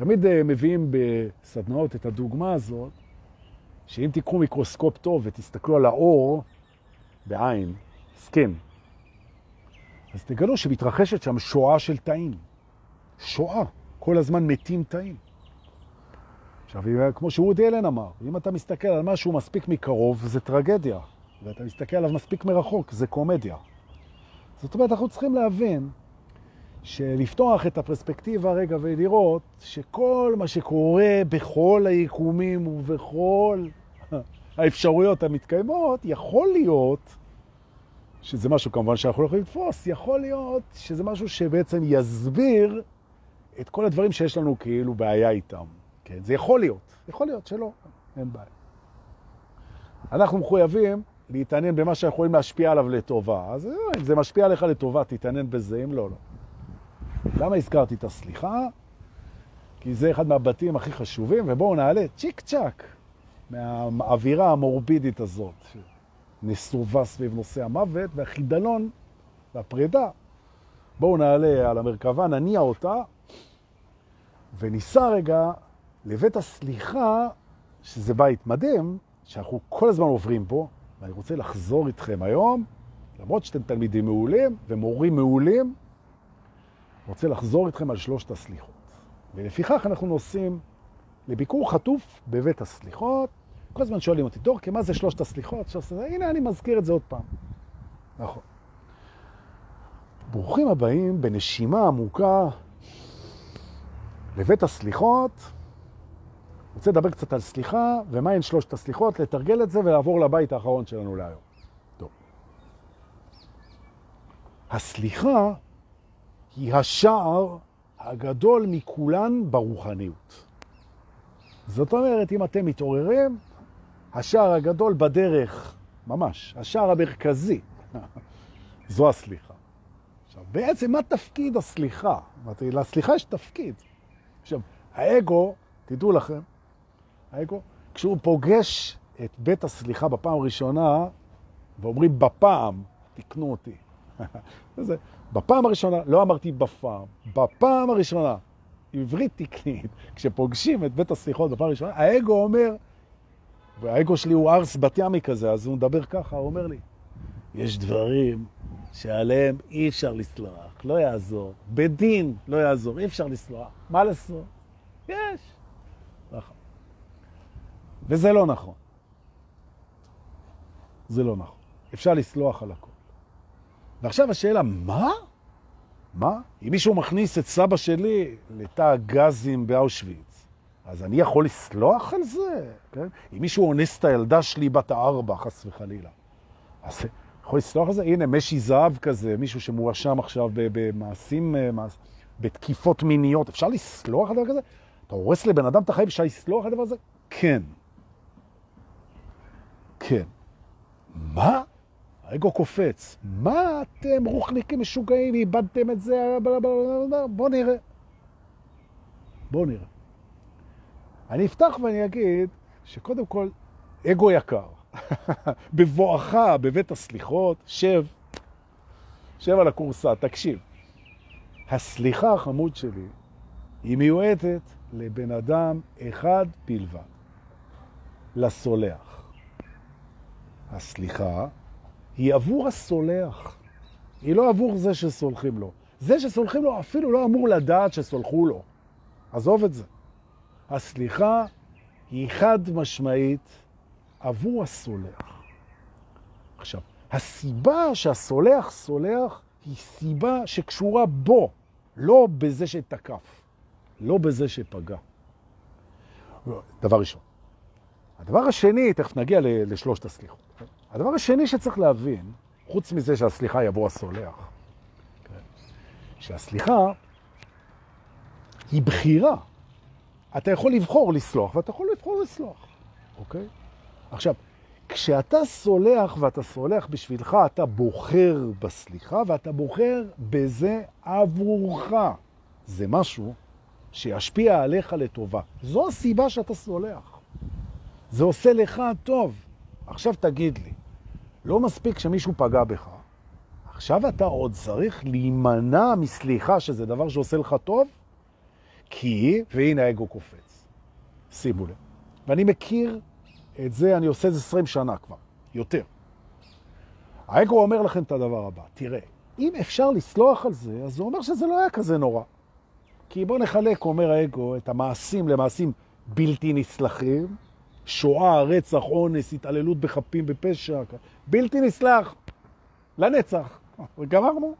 תמיד אה, מביאים בסדנאות את הדוגמה הזאת, שאם תיקחו מיקרוסקופ טוב ותסתכלו על האור בעין, סכן, אז תגלו שמתרחשת שם שואה של תאים. שואה. כל הזמן מתים תאים. עכשיו, כמו שאודי אלן אמר, אם אתה מסתכל על משהו מספיק מקרוב, זה טרגדיה, ואתה מסתכל עליו מספיק מרחוק, זה קומדיה. זאת אומרת, אנחנו צריכים להבין שלפתוח את הפרספקטיבה רגע ולראות שכל מה שקורה בכל היקומים ובכל האפשרויות המתקיימות, יכול להיות שזה משהו כמובן שאנחנו לא יכולים לתפוס, יכול להיות שזה משהו שבעצם יסביר את כל הדברים שיש לנו כאילו בעיה איתם. כן, זה יכול להיות, יכול להיות שלא, אין בעיה. אנחנו מחויבים להתעניין במה שיכולים להשפיע עליו לטובה. אז אה, אם זה משפיע עליך לטובה, תתעניין בזה, אם לא, לא. למה הזכרתי את הסליחה? כי זה אחד מהבתים הכי חשובים, ובואו נעלה צ'יק צ'אק מהאווירה המורבידית הזאת. נסובה סביב נושא המוות והחידלון והפרידה. בואו נעלה על המרכבה, נניע אותה, וניסע רגע לבית הסליחה, שזה בית מדהים, שאנחנו כל הזמן עוברים פה, ואני רוצה לחזור איתכם היום, למרות שאתם תלמידים מעולים ומורים מעולים, רוצה לחזור איתכם על שלושת הסליחות. ולפיכך אנחנו נוסעים לביקור חטוף בבית הסליחות, כל הזמן שואלים אותי, דורקי, מה זה שלושת הסליחות? שלושת... הנה, אני מזכיר את זה עוד פעם. נכון. ברוכים הבאים בנשימה עמוקה לבית הסליחות. רוצה לדבר קצת על סליחה, ומה הן שלושת הסליחות, לתרגל את זה ולעבור לבית האחרון שלנו להיום. טוב. הסליחה היא השער הגדול מכולן ברוחניות. זאת אומרת, אם אתם מתעוררים, השער הגדול בדרך, ממש, השער המרכזי, זו הסליחה. עכשיו, בעצם מה תפקיד הסליחה? לסליחה יש תפקיד. עכשיו, האגו, תדעו לכם, האגו, כשהוא פוגש את בית הסליחה בפעם הראשונה, ואומרים בפעם, תקנו אותי. זה, בפעם הראשונה, לא אמרתי בפעם, בפעם הראשונה, עברית תקנית, כשפוגשים את בית הסליחות בפעם הראשונה, האגו אומר, והאגו שלי הוא ארס בת ימי כזה, אז הוא מדבר ככה, הוא אומר לי, יש דברים שעליהם אי אפשר לסלוח, לא יעזור. בדין לא יעזור, אי אפשר לסלוח. מה לעשות? יש. נכון. וזה לא נכון. זה לא נכון. אפשר לסלוח על הכל. ועכשיו השאלה, מה? מה? אם מישהו מכניס את סבא שלי לתא הגזים באושוויץ, אז אני יכול לסלוח על זה, כן? אם מישהו אונס את הילדה שלי בת הארבע, חס וחלילה, אז יכול לסלוח על זה? הנה, משי זהב כזה, מישהו שמואשם עכשיו במעשים, אה, בתקיפות מיניות, אפשר לסלוח על דבר כזה? אתה הורס לבן אדם את החיים, אפשר לסלוח על דבר הזה? כן. כן. מה? האגו קופץ. מה אתם רוחניקים משוגעים, איבדתם את זה, בוא נראה. בוא נראה. אני אפתח ואני אגיד שקודם כל, אגו יקר. בבואך בבית הסליחות, שב, שב על הקורסה, תקשיב. הסליחה החמוד שלי היא מיועדת לבן אדם אחד בלבד, לסולח. הסליחה היא עבור הסולח, היא לא עבור זה שסולחים לו. זה שסולחים לו אפילו לא אמור לדעת שסולחו לו. עזוב את זה. הסליחה היא חד משמעית עבור הסולח. עכשיו, הסיבה שהסולח סולח היא סיבה שקשורה בו, לא בזה שתקף, לא בזה שפגע. דבר ראשון. הדבר השני, תכף נגיע לשלושת הסליחות. הדבר השני שצריך להבין, חוץ מזה שהסליחה יבוא הסולח, שהסליחה היא בחירה. אתה יכול לבחור לסלוח, ואתה יכול לבחור לסלוח, אוקיי? עכשיו, כשאתה סולח ואתה סולח בשבילך, אתה בוחר בסליחה ואתה בוחר בזה עבורך. זה משהו שישפיע עליך לטובה. זו הסיבה שאתה סולח. זה עושה לך טוב. עכשיו תגיד לי, לא מספיק שמישהו פגע בך, עכשיו אתה עוד צריך להימנע מסליחה שזה דבר שעושה לך טוב? כי, והנה האגו קופץ. שימו לב. ואני מכיר את זה, אני עושה את זה 20 שנה כבר, יותר. האגו אומר לכם את הדבר הבא, תראה, אם אפשר לסלוח על זה, אז הוא אומר שזה לא היה כזה נורא. כי בוא נחלק, אומר האגו, את המעשים למעשים בלתי נסלחים, שואה, רצח, אונס, התעללות בחפים בפשע, בלתי נסלח, לנצח. וגמרנו.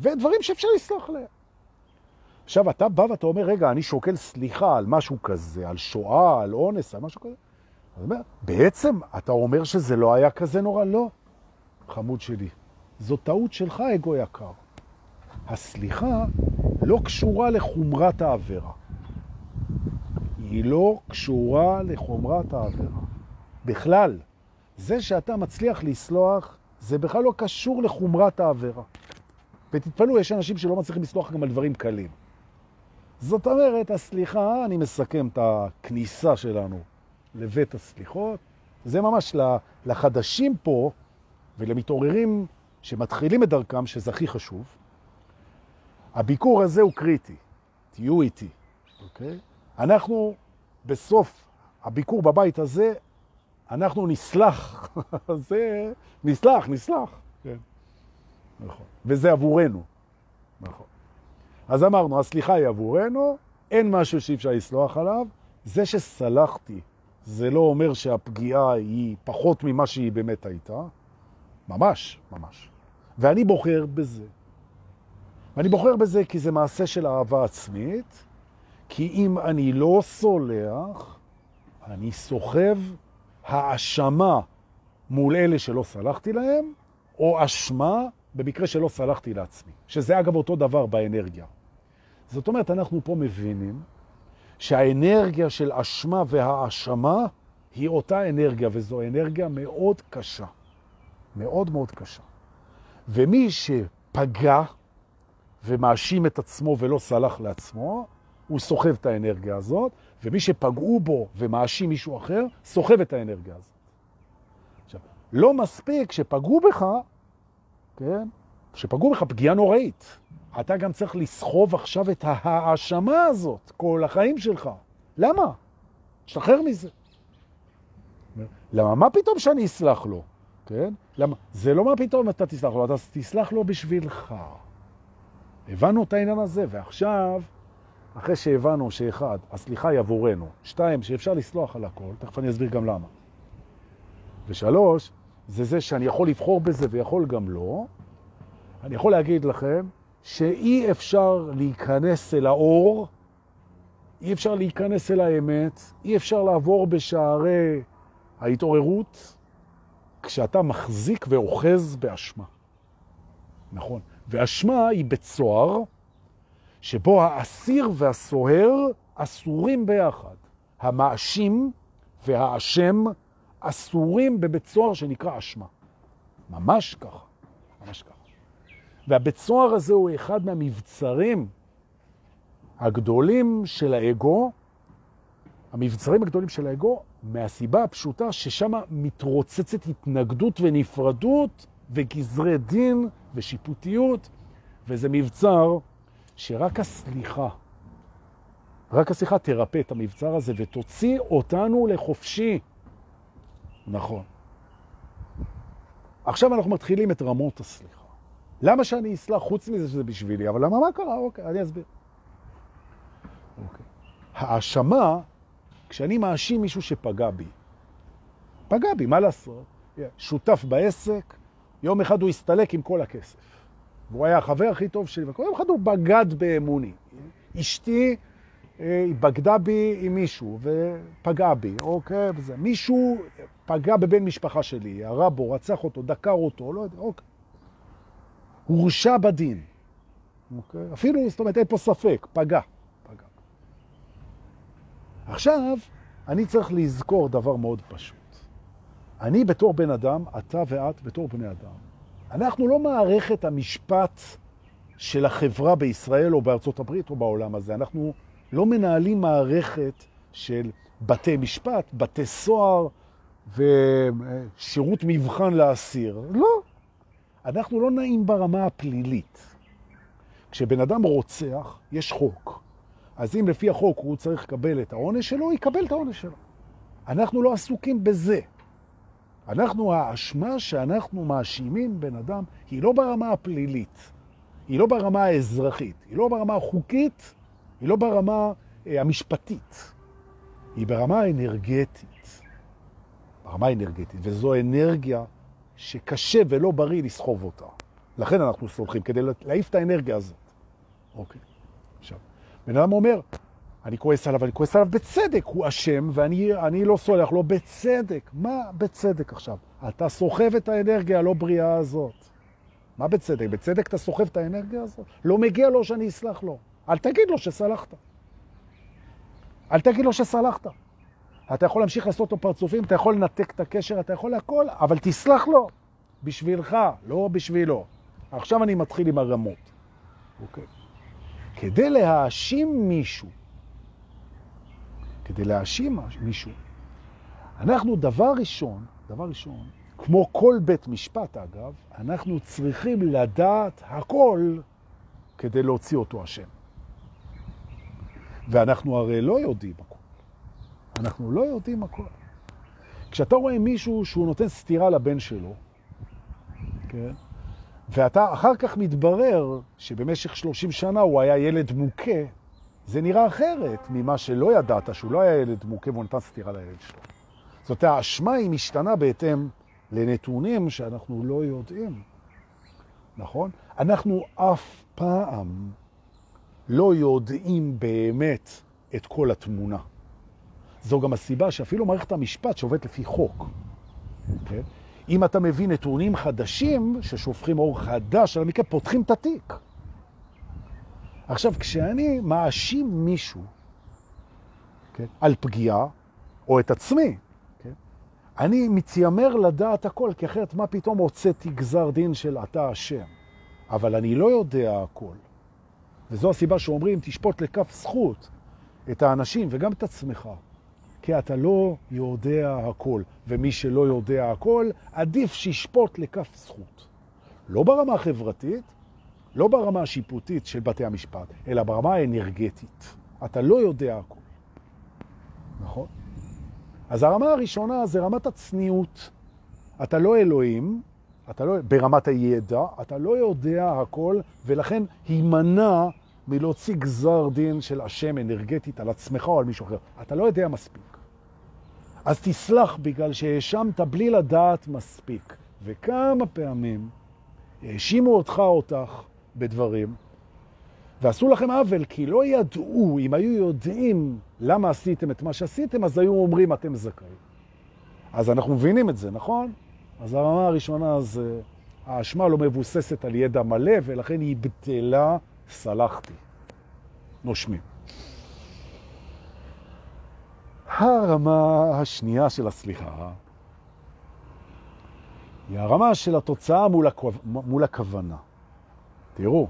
ודברים שאפשר לסלוח להם. עכשיו, אתה בא ואתה אומר, רגע, אני שוקל סליחה על משהו כזה, על שואה, על אונס, על משהו כזה. אז אומר, בעצם אתה אומר שזה לא היה כזה נורא? לא. חמוד שלי, זו טעות שלך, אגו יקר. הסליחה לא קשורה לחומרת העבירה. היא לא קשורה לחומרת העבירה. בכלל, זה שאתה מצליח לסלוח, זה בכלל לא קשור לחומרת העבירה. ותתפלו, יש אנשים שלא מצליחים לסלוח גם על דברים קלים. זאת אומרת, הסליחה, אני מסכם את הכניסה שלנו לבית הסליחות, זה ממש לחדשים פה ולמתעוררים שמתחילים את דרכם, שזה הכי חשוב. הביקור הזה הוא קריטי, תהיו איתי, אוקיי? אנחנו בסוף הביקור בבית הזה, אנחנו נסלח, זה נסלח, נסלח, כן, נכון, וזה עבורנו, נכון. אז אמרנו, הסליחה היא עבורנו, אין משהו שאי אפשר לסלוח עליו, זה שסלחתי זה לא אומר שהפגיעה היא פחות ממה שהיא באמת הייתה, ממש, ממש. ואני בוחר בזה. ואני בוחר בזה כי זה מעשה של אהבה עצמית, כי אם אני לא סולח, אני סוחב האשמה מול אלה שלא סלחתי להם, או אשמה במקרה שלא סלחתי לעצמי, שזה אגב אותו דבר באנרגיה. זאת אומרת, אנחנו פה מבינים שהאנרגיה של אשמה והאשמה היא אותה אנרגיה, וזו אנרגיה מאוד קשה. מאוד מאוד קשה. ומי שפגע ומאשים את עצמו ולא סלח לעצמו, הוא סוחב את האנרגיה הזאת, ומי שפגעו בו ומאשים מישהו אחר, סוחב את האנרגיה הזאת. עכשיו, לא מספיק שפגעו בך, כן? שפגעו בך פגיעה נוראית. אתה גם צריך לסחוב עכשיו את ההאשמה הזאת כל החיים שלך. למה? תשתחרר מזה. למה? מה פתאום שאני אסלח לו? כן? למה? זה לא מה פתאום אתה תסלח לו, אתה תסלח לו בשבילך. הבנו את העניין הזה, ועכשיו, אחרי שהבנו שאחד, הסליחה היא עבורנו, שתיים, שאפשר לסלוח על הכל, תכף אני אסביר גם למה. ושלוש, זה זה שאני יכול לבחור בזה ויכול גם לא, אני יכול להגיד לכם שאי אפשר להיכנס אל האור אי אפשר להיכנס אל האמת, אי אפשר לעבור בשערי ההתעוררות כשאתה מחזיק ואוחז באשמה. נכון. ואשמה היא בצוהר, שבו האסיר והסוהר אסורים ביחד. המאשים והאשם אסורים בבית סוהר שנקרא אשמה. ממש ככה, ממש ככה. והבית סוהר הזה הוא אחד מהמבצרים הגדולים של האגו, המבצרים הגדולים של האגו, מהסיבה הפשוטה ששם מתרוצצת התנגדות ונפרדות וגזרי דין ושיפוטיות, וזה מבצר שרק הסליחה, רק הסליחה תרפא את המבצר הזה ותוציא אותנו לחופשי. נכון. עכשיו אנחנו מתחילים את רמות הסליחה. למה שאני אסלח חוץ מזה שזה בשבילי? אבל למה מה קרה? אוקיי, אני אסביר. אוקיי. האשמה, כשאני מאשים מישהו שפגע בי, פגע בי, מה לעשות? שותף בעסק, יום אחד הוא הסתלק עם כל הכסף. והוא היה החבר הכי טוב שלי, וכל יום אחד הוא בגד באמוני. אשתי אה, היא בגדה בי עם מישהו ופגע בי, אוקיי? וזה. מישהו פגע בבן משפחה שלי, ירה בו, רצח אותו, דקר אותו, לא יודע, אוקיי. הורשע בדין. אוקיי? אפילו, זאת אומרת, אין פה ספק, פגע. פגע. עכשיו, אני צריך לזכור דבר מאוד פשוט. אני בתור בן אדם, אתה ואת בתור בני אדם. אנחנו לא מערכת המשפט של החברה בישראל או בארצות הברית או בעולם הזה. אנחנו לא מנהלים מערכת של בתי משפט, בתי סוהר ושירות מבחן לאסיר. לא. אנחנו לא נעים ברמה הפלילית. כשבן אדם רוצח, יש חוק. אז אם לפי החוק הוא צריך לקבל את העונש שלו, יקבל את העונש שלו. אנחנו לא עסוקים בזה. אנחנו, האשמה שאנחנו מאשימים בן אדם, היא לא ברמה הפלילית, היא לא ברמה האזרחית, היא לא ברמה החוקית, היא לא ברמה אה, המשפטית, היא ברמה האנרגטית. ברמה האנרגטית, וזו אנרגיה שקשה ולא בריא לסחוב אותה. לכן אנחנו סולחים, כדי להעיף את האנרגיה הזאת. אוקיי. עכשיו, בן אדם אומר, אני כועס עליו, אני כועס עליו בצדק, הוא אשם ואני לא סולח לו בצדק. מה בצדק עכשיו? אתה סוחב את האנרגיה הלא בריאה הזאת. מה בצדק? בצדק אתה סוחב את האנרגיה הזאת? לא מגיע לו שאני אסלח לו. אל תגיד לו שסלחת. אל תגיד לו שסלחת. אתה יכול להמשיך לעשות לו פרצופים, אתה יכול לנתק את הקשר, אתה יכול הכל, אבל תסלח לו. בשבילך, לא בשבילו. עכשיו אני מתחיל עם הרמות. אוקיי. כדי להאשים מישהו, כדי להאשים מישהו, אנחנו דבר ראשון, דבר ראשון, כמו כל בית משפט אגב, אנחנו צריכים לדעת הכל כדי להוציא אותו השם. ואנחנו הרי לא יודעים הכל. אנחנו לא יודעים הכל. כשאתה רואה מישהו שהוא נותן סתירה לבן שלו, כן? ואתה אחר כך מתברר שבמשך 30 שנה הוא היה ילד מוכה, זה נראה אחרת ממה שלא ידעת, שהוא לא היה ילד מוכה והוא נתן סתירה לילד שלו. זאת האשמה היא משתנה בהתאם לנתונים שאנחנו לא יודעים, נכון? אנחנו אף פעם לא יודעים באמת את כל התמונה. זו גם הסיבה שאפילו מערכת המשפט שעובדת לפי חוק? כן? אם אתה מביא נתונים חדשים ששופכים אור חדש על המקרה, פותחים את התיק. עכשיו, כשאני מאשים מישהו כן, על פגיעה, או את עצמי, כן, אני מתיימר לדעת הכל, כי אחרת מה פתאום הוצאתי גזר דין של אתה השם? אבל אני לא יודע הכל. וזו הסיבה שאומרים, תשפוט לכף זכות את האנשים וגם את עצמך. כי אתה לא יודע הכל, ומי שלא יודע הכל, עדיף שישפוט לכף זכות. לא ברמה החברתית, לא ברמה השיפוטית של בתי המשפט, אלא ברמה האנרגטית. אתה לא יודע הכל. נכון? אז הרמה הראשונה זה רמת הצניעות. אתה לא אלוהים, אתה לא, ברמת הידע, אתה לא יודע הכל, ולכן הימנע מלהוציא גזר דין של השם אנרגטית על עצמך או על מישהו אחר. אתה לא יודע מספיק. אז תסלח בגלל שהאשמת בלי לדעת מספיק. וכמה פעמים האשימו אותך אותך בדברים, ועשו לכם עוול, כי לא ידעו, אם היו יודעים למה עשיתם את מה שעשיתם, אז היו אומרים אתם זכאים. אז אנחנו מבינים את זה, נכון? אז הרמה הראשונה זה, האשמה לא מבוססת על ידע מלא, ולכן היא בטלה, סלחתי. נושמים. הרמה השנייה של הסליחה היא הרמה של התוצאה מול, הכו... מול הכוונה. תראו,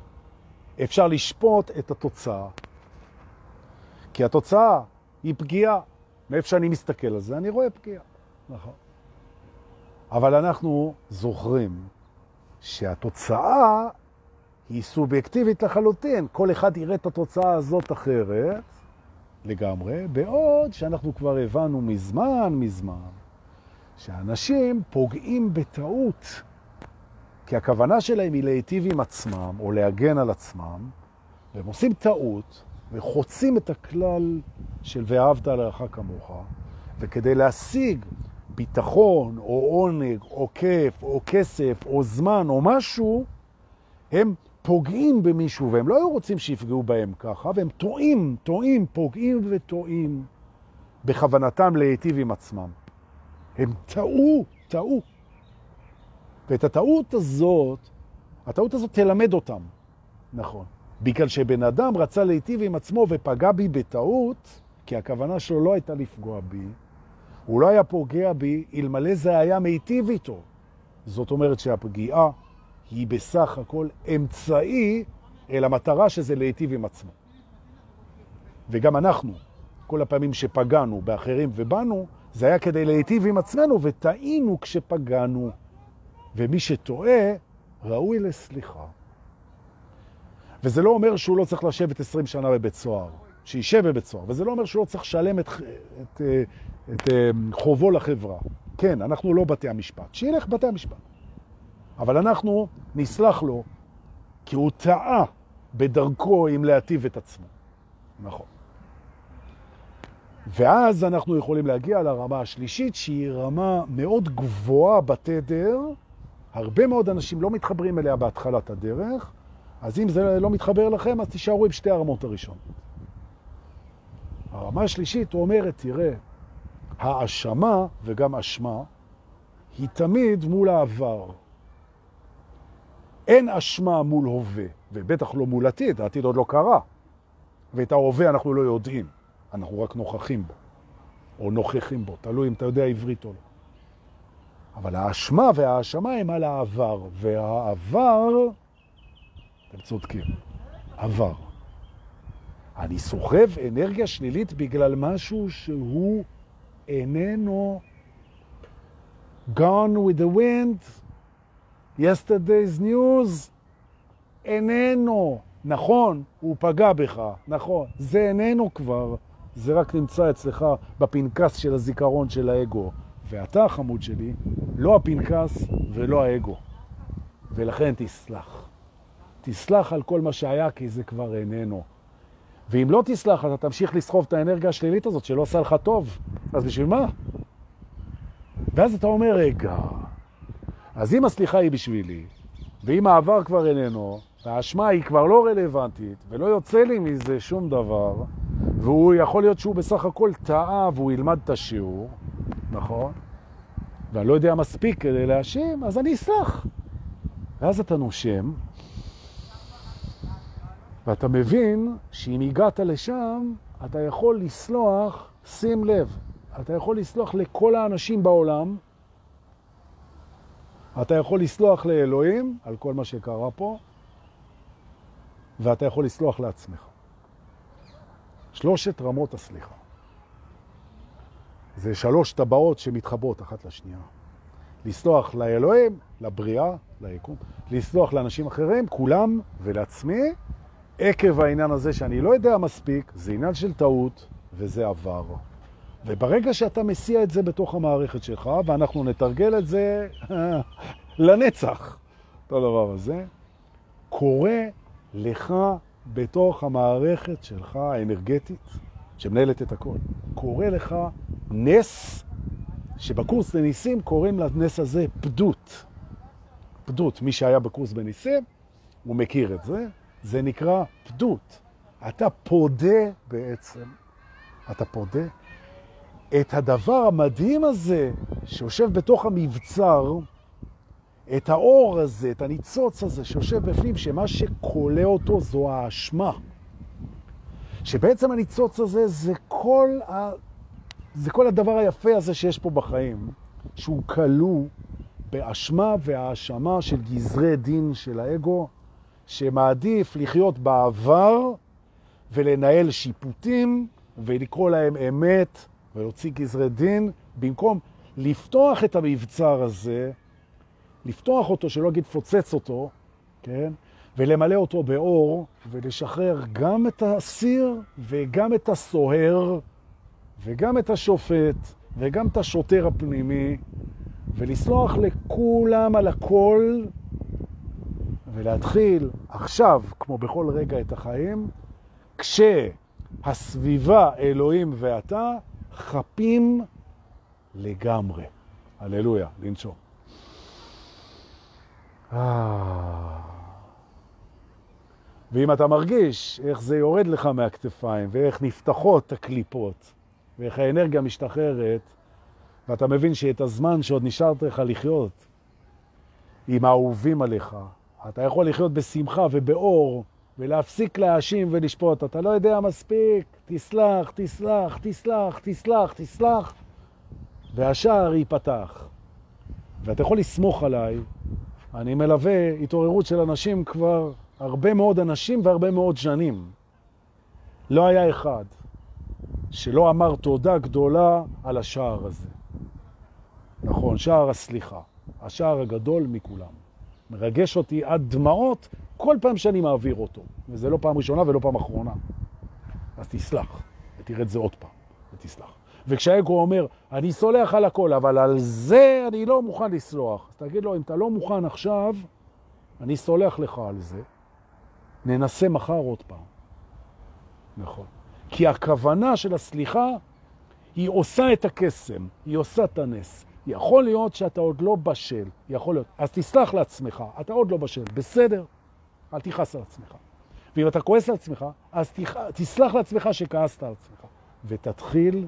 אפשר לשפוט את התוצאה, כי התוצאה היא פגיעה. מאיפה שאני מסתכל על זה, אני רואה פגיעה. נכון. אבל אנחנו זוכרים שהתוצאה היא סובייקטיבית לחלוטין. כל אחד יראה את התוצאה הזאת אחרת לגמרי, בעוד שאנחנו כבר הבנו מזמן, מזמן, שאנשים פוגעים בטעות, כי הכוונה שלהם היא להיטיב עם עצמם או להגן על עצמם, והם עושים טעות וחוצים את הכלל של ואהבת לרעך כמוך, וכדי להשיג ביטחון או עונג או כיף או כסף או זמן או משהו, הם פוגעים במישהו, והם לא היו רוצים שיפגעו בהם ככה, והם טועים, טועים, פוגעים וטועים בכוונתם להיטיב עם עצמם. הם טעו, טעו. ואת הטעות הזאת, הטעות הזאת תלמד אותם, נכון. בגלל שבן אדם רצה להיטיב עם עצמו ופגע בי בטעות, כי הכוונה שלו לא הייתה לפגוע בי, הוא לא היה פוגע בי, אלמלא זה היה מיטיב איתו. זאת אומרת שהפגיעה היא בסך הכל אמצעי אל המטרה שזה להיטיב עם עצמו. וגם אנחנו, כל הפעמים שפגענו באחרים ובנו, זה היה כדי להיטיב עם עצמנו, וטעינו כשפגענו. ומי שטועה, ראוי לסליחה. וזה לא אומר שהוא לא צריך לשבת 20 שנה בבית סוהר, שישב בבית סוהר, וזה לא אומר שהוא לא צריך לשלם את, את, את, את אה, חובו לחברה. כן, אנחנו לא בתי המשפט, שילך בתי המשפט. אבל אנחנו נסלח לו, כי הוא טעה בדרכו עם להטיב את עצמו. נכון. ואז אנחנו יכולים להגיע לרמה השלישית, שהיא רמה מאוד גבוהה בתדר. הרבה מאוד אנשים לא מתחברים אליה בהתחלת הדרך, אז אם זה לא מתחבר לכם, אז תישארו עם שתי הרמות הראשונות. הרמה השלישית אומרת, תראה, האשמה וגם אשמה היא תמיד מול העבר. אין אשמה מול הווה, ובטח לא מול עתיד, העתיד עוד לא קרה. ואת ההווה אנחנו לא יודעים, אנחנו רק נוכחים בו, או נוכחים בו, תלוי אם אתה יודע עברית או לא. אבל האשמה והאשמה הם על העבר, והעבר, אתם צודקים, עבר. אני סוחב אנרגיה שלילית בגלל משהו שהוא איננו gone with the wind, yesterday's news, איננו. נכון, הוא פגע בך, נכון. זה איננו כבר, זה רק נמצא אצלך בפנקס של הזיכרון של האגו. ואתה, חמוד שלי, לא הפנקס ולא האגו. ולכן תסלח. תסלח על כל מה שהיה, כי זה כבר איננו. ואם לא תסלח, אתה תמשיך לסחוב את האנרגיה השלילית הזאת שלא עושה לך טוב. אז בשביל מה? ואז אתה אומר, רגע, אז אם הסליחה היא בשבילי, ואם העבר כבר איננו, והאשמה היא כבר לא רלוונטית, ולא יוצא לי מזה שום דבר, והוא יכול להיות שהוא בסך הכל טעה והוא ילמד את השיעור, נכון? ואני לא יודע מספיק כדי להאשים, אז אני אסלח. ואז אתה נושם, ואתה מבין שאם הגעת לשם, אתה יכול לסלוח, שים לב, אתה יכול לסלוח לכל האנשים בעולם, אתה יכול לסלוח לאלוהים על כל מה שקרה פה, ואתה יכול לסלוח לעצמך. שלושת רמות הסליחה. זה שלוש טבעות שמתחברות אחת לשנייה. לסלוח לאלוהים, לבריאה, ליקום, לסלוח לאנשים אחרים, כולם ולעצמי, עקב העניין הזה שאני לא יודע מספיק, זה עניין של טעות וזה עבר. וברגע שאתה מסיע את זה בתוך המערכת שלך, ואנחנו נתרגל את זה לנצח, אותו דבר הזה, קורה לך בתוך המערכת שלך האנרגטית, שמנהלת את הכל, קורה לך נס, שבקורס לניסים קוראים לנס הזה פדות. פדות, מי שהיה בקורס בניסים, הוא מכיר את זה. זה נקרא פדות. אתה פודה בעצם, אתה פודה את הדבר המדהים הזה שיושב בתוך המבצר, את האור הזה, את הניצוץ הזה שיושב בפנים, שמה שקולה אותו זו האשמה. שבעצם הניצוץ הזה זה כל. זה כל הדבר היפה הזה שיש פה בחיים, שהוא כלוא באשמה והאשמה של גזרי דין של האגו, שמעדיף לחיות בעבר ולנהל שיפוטים ולקרוא להם אמת ולהוציא גזרי דין, במקום לפתוח את המבצר הזה, לפתוח אותו, שלא אגיד פוצץ אותו, כן? ולמלא אותו באור, ולשחרר גם את הסיר וגם את הסוהר, וגם את השופט, וגם את השוטר הפנימי, ולסלוח לכולם על הכל, ולהתחיל עכשיו, כמו בכל רגע את החיים, כשהסביבה, אלוהים ואתה, חפים לגמרי. הללויה, לנשום. אה... ואם אתה מרגיש איך זה יורד לך מהכתפיים, ואיך נפתחות הקליפות, ואיך האנרגיה משתחררת, ואתה מבין שאת הזמן שעוד נשארת לך לחיות עם האהובים עליך, אתה יכול לחיות בשמחה ובאור, ולהפסיק להאשים ולשפוט. אתה לא יודע מספיק, תסלח, תסלח, תסלח, תסלח, תסלח, והשער ייפתח. ואתה יכול לסמוך עליי, אני מלווה התעוררות של אנשים כבר הרבה מאוד אנשים והרבה מאוד שנים. לא היה אחד שלא אמר תודה גדולה על השער הזה. נכון, שער הסליחה, השער הגדול מכולם. מרגש אותי עד דמעות כל פעם שאני מעביר אותו, וזה לא פעם ראשונה ולא פעם אחרונה. אז תסלח, ותראה את זה עוד פעם, ותסלח. וכשהאגו אומר, אני סולח על הכל, אבל על זה אני לא מוכן לסלוח, אז תגיד לו, אם אתה לא מוכן עכשיו, אני סולח לך על זה, ננסה מחר עוד פעם. נכון. כי הכוונה של הסליחה היא עושה את הקסם, היא עושה את הנס. יכול להיות שאתה עוד לא בשל, יכול להיות. אז תסלח לעצמך, אתה עוד לא בשל, בסדר, אל תכעס על עצמך. ואם אתה כועס על עצמך, אז תח... תסלח לעצמך שכעסת על עצמך, ותתחיל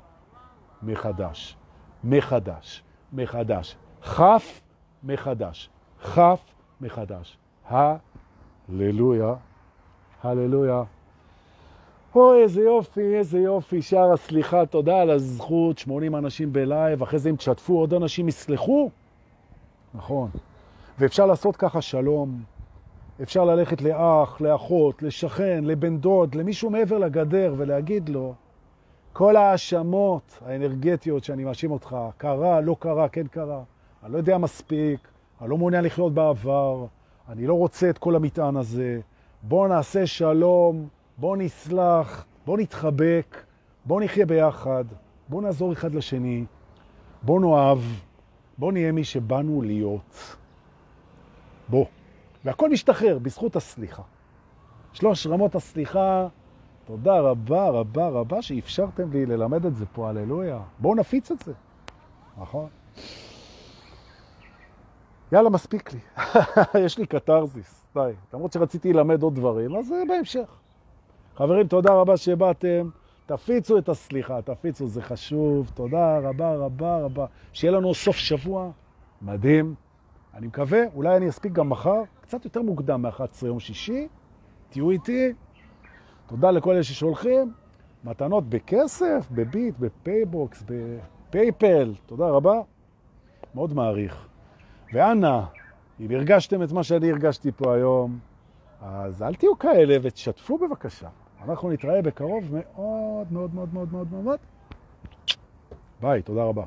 מחדש, מחדש, מחדש. חף מחדש, חף מחדש. הללויה. הללויה. אוי, איזה יופי, איזה יופי, שער הסליחה, תודה על הזכות, 80 אנשים בלייב, אחרי זה אם תשתפו עוד אנשים יסלחו. נכון. ואפשר לעשות ככה שלום. אפשר ללכת לאח, לאחות, לשכן, לבן דוד, למישהו מעבר לגדר ולהגיד לו, כל ההאשמות האנרגטיות שאני מאשים אותך, קרה, לא קרה, כן קרה, אני לא יודע מספיק, אני לא מעוניין לחיות בעבר, אני לא רוצה את כל המטען הזה, בוא נעשה שלום, בוא נסלח, בוא נתחבק, בוא נחיה ביחד, בוא נעזור אחד לשני, בוא נאהב, בוא נהיה מי שבאנו להיות. בוא. והכל משתחרר בזכות הסליחה. שלוש רמות הסליחה, תודה רבה רבה רבה שאפשרתם לי ללמד את זה פה, הללויה. בואו נפיץ את זה. נכון? יאללה, מספיק לי. יש לי קטרזיס, די. למרות שרציתי ללמד עוד דברים, אז זה בהמשך. חברים, תודה רבה שבאתם. תפיצו את הסליחה, תפיצו, זה חשוב. תודה רבה רבה רבה. שיהיה לנו סוף שבוע מדהים. אני מקווה, אולי אני אספיק גם מחר, קצת יותר מוקדם מ-11 יום שישי. תהיו איתי. תודה לכל אלה ששולחים. מתנות בכסף, בביט, בפייבוקס, בפייפל. תודה רבה. מאוד מעריך. ואנא, אם הרגשתם את מה שאני הרגשתי פה היום, אז אל תהיו כאלה ותשתפו בבקשה. אנחנו נתראה בקרוב מאוד מאוד מאוד מאוד מאוד מאוד. ביי, תודה רבה.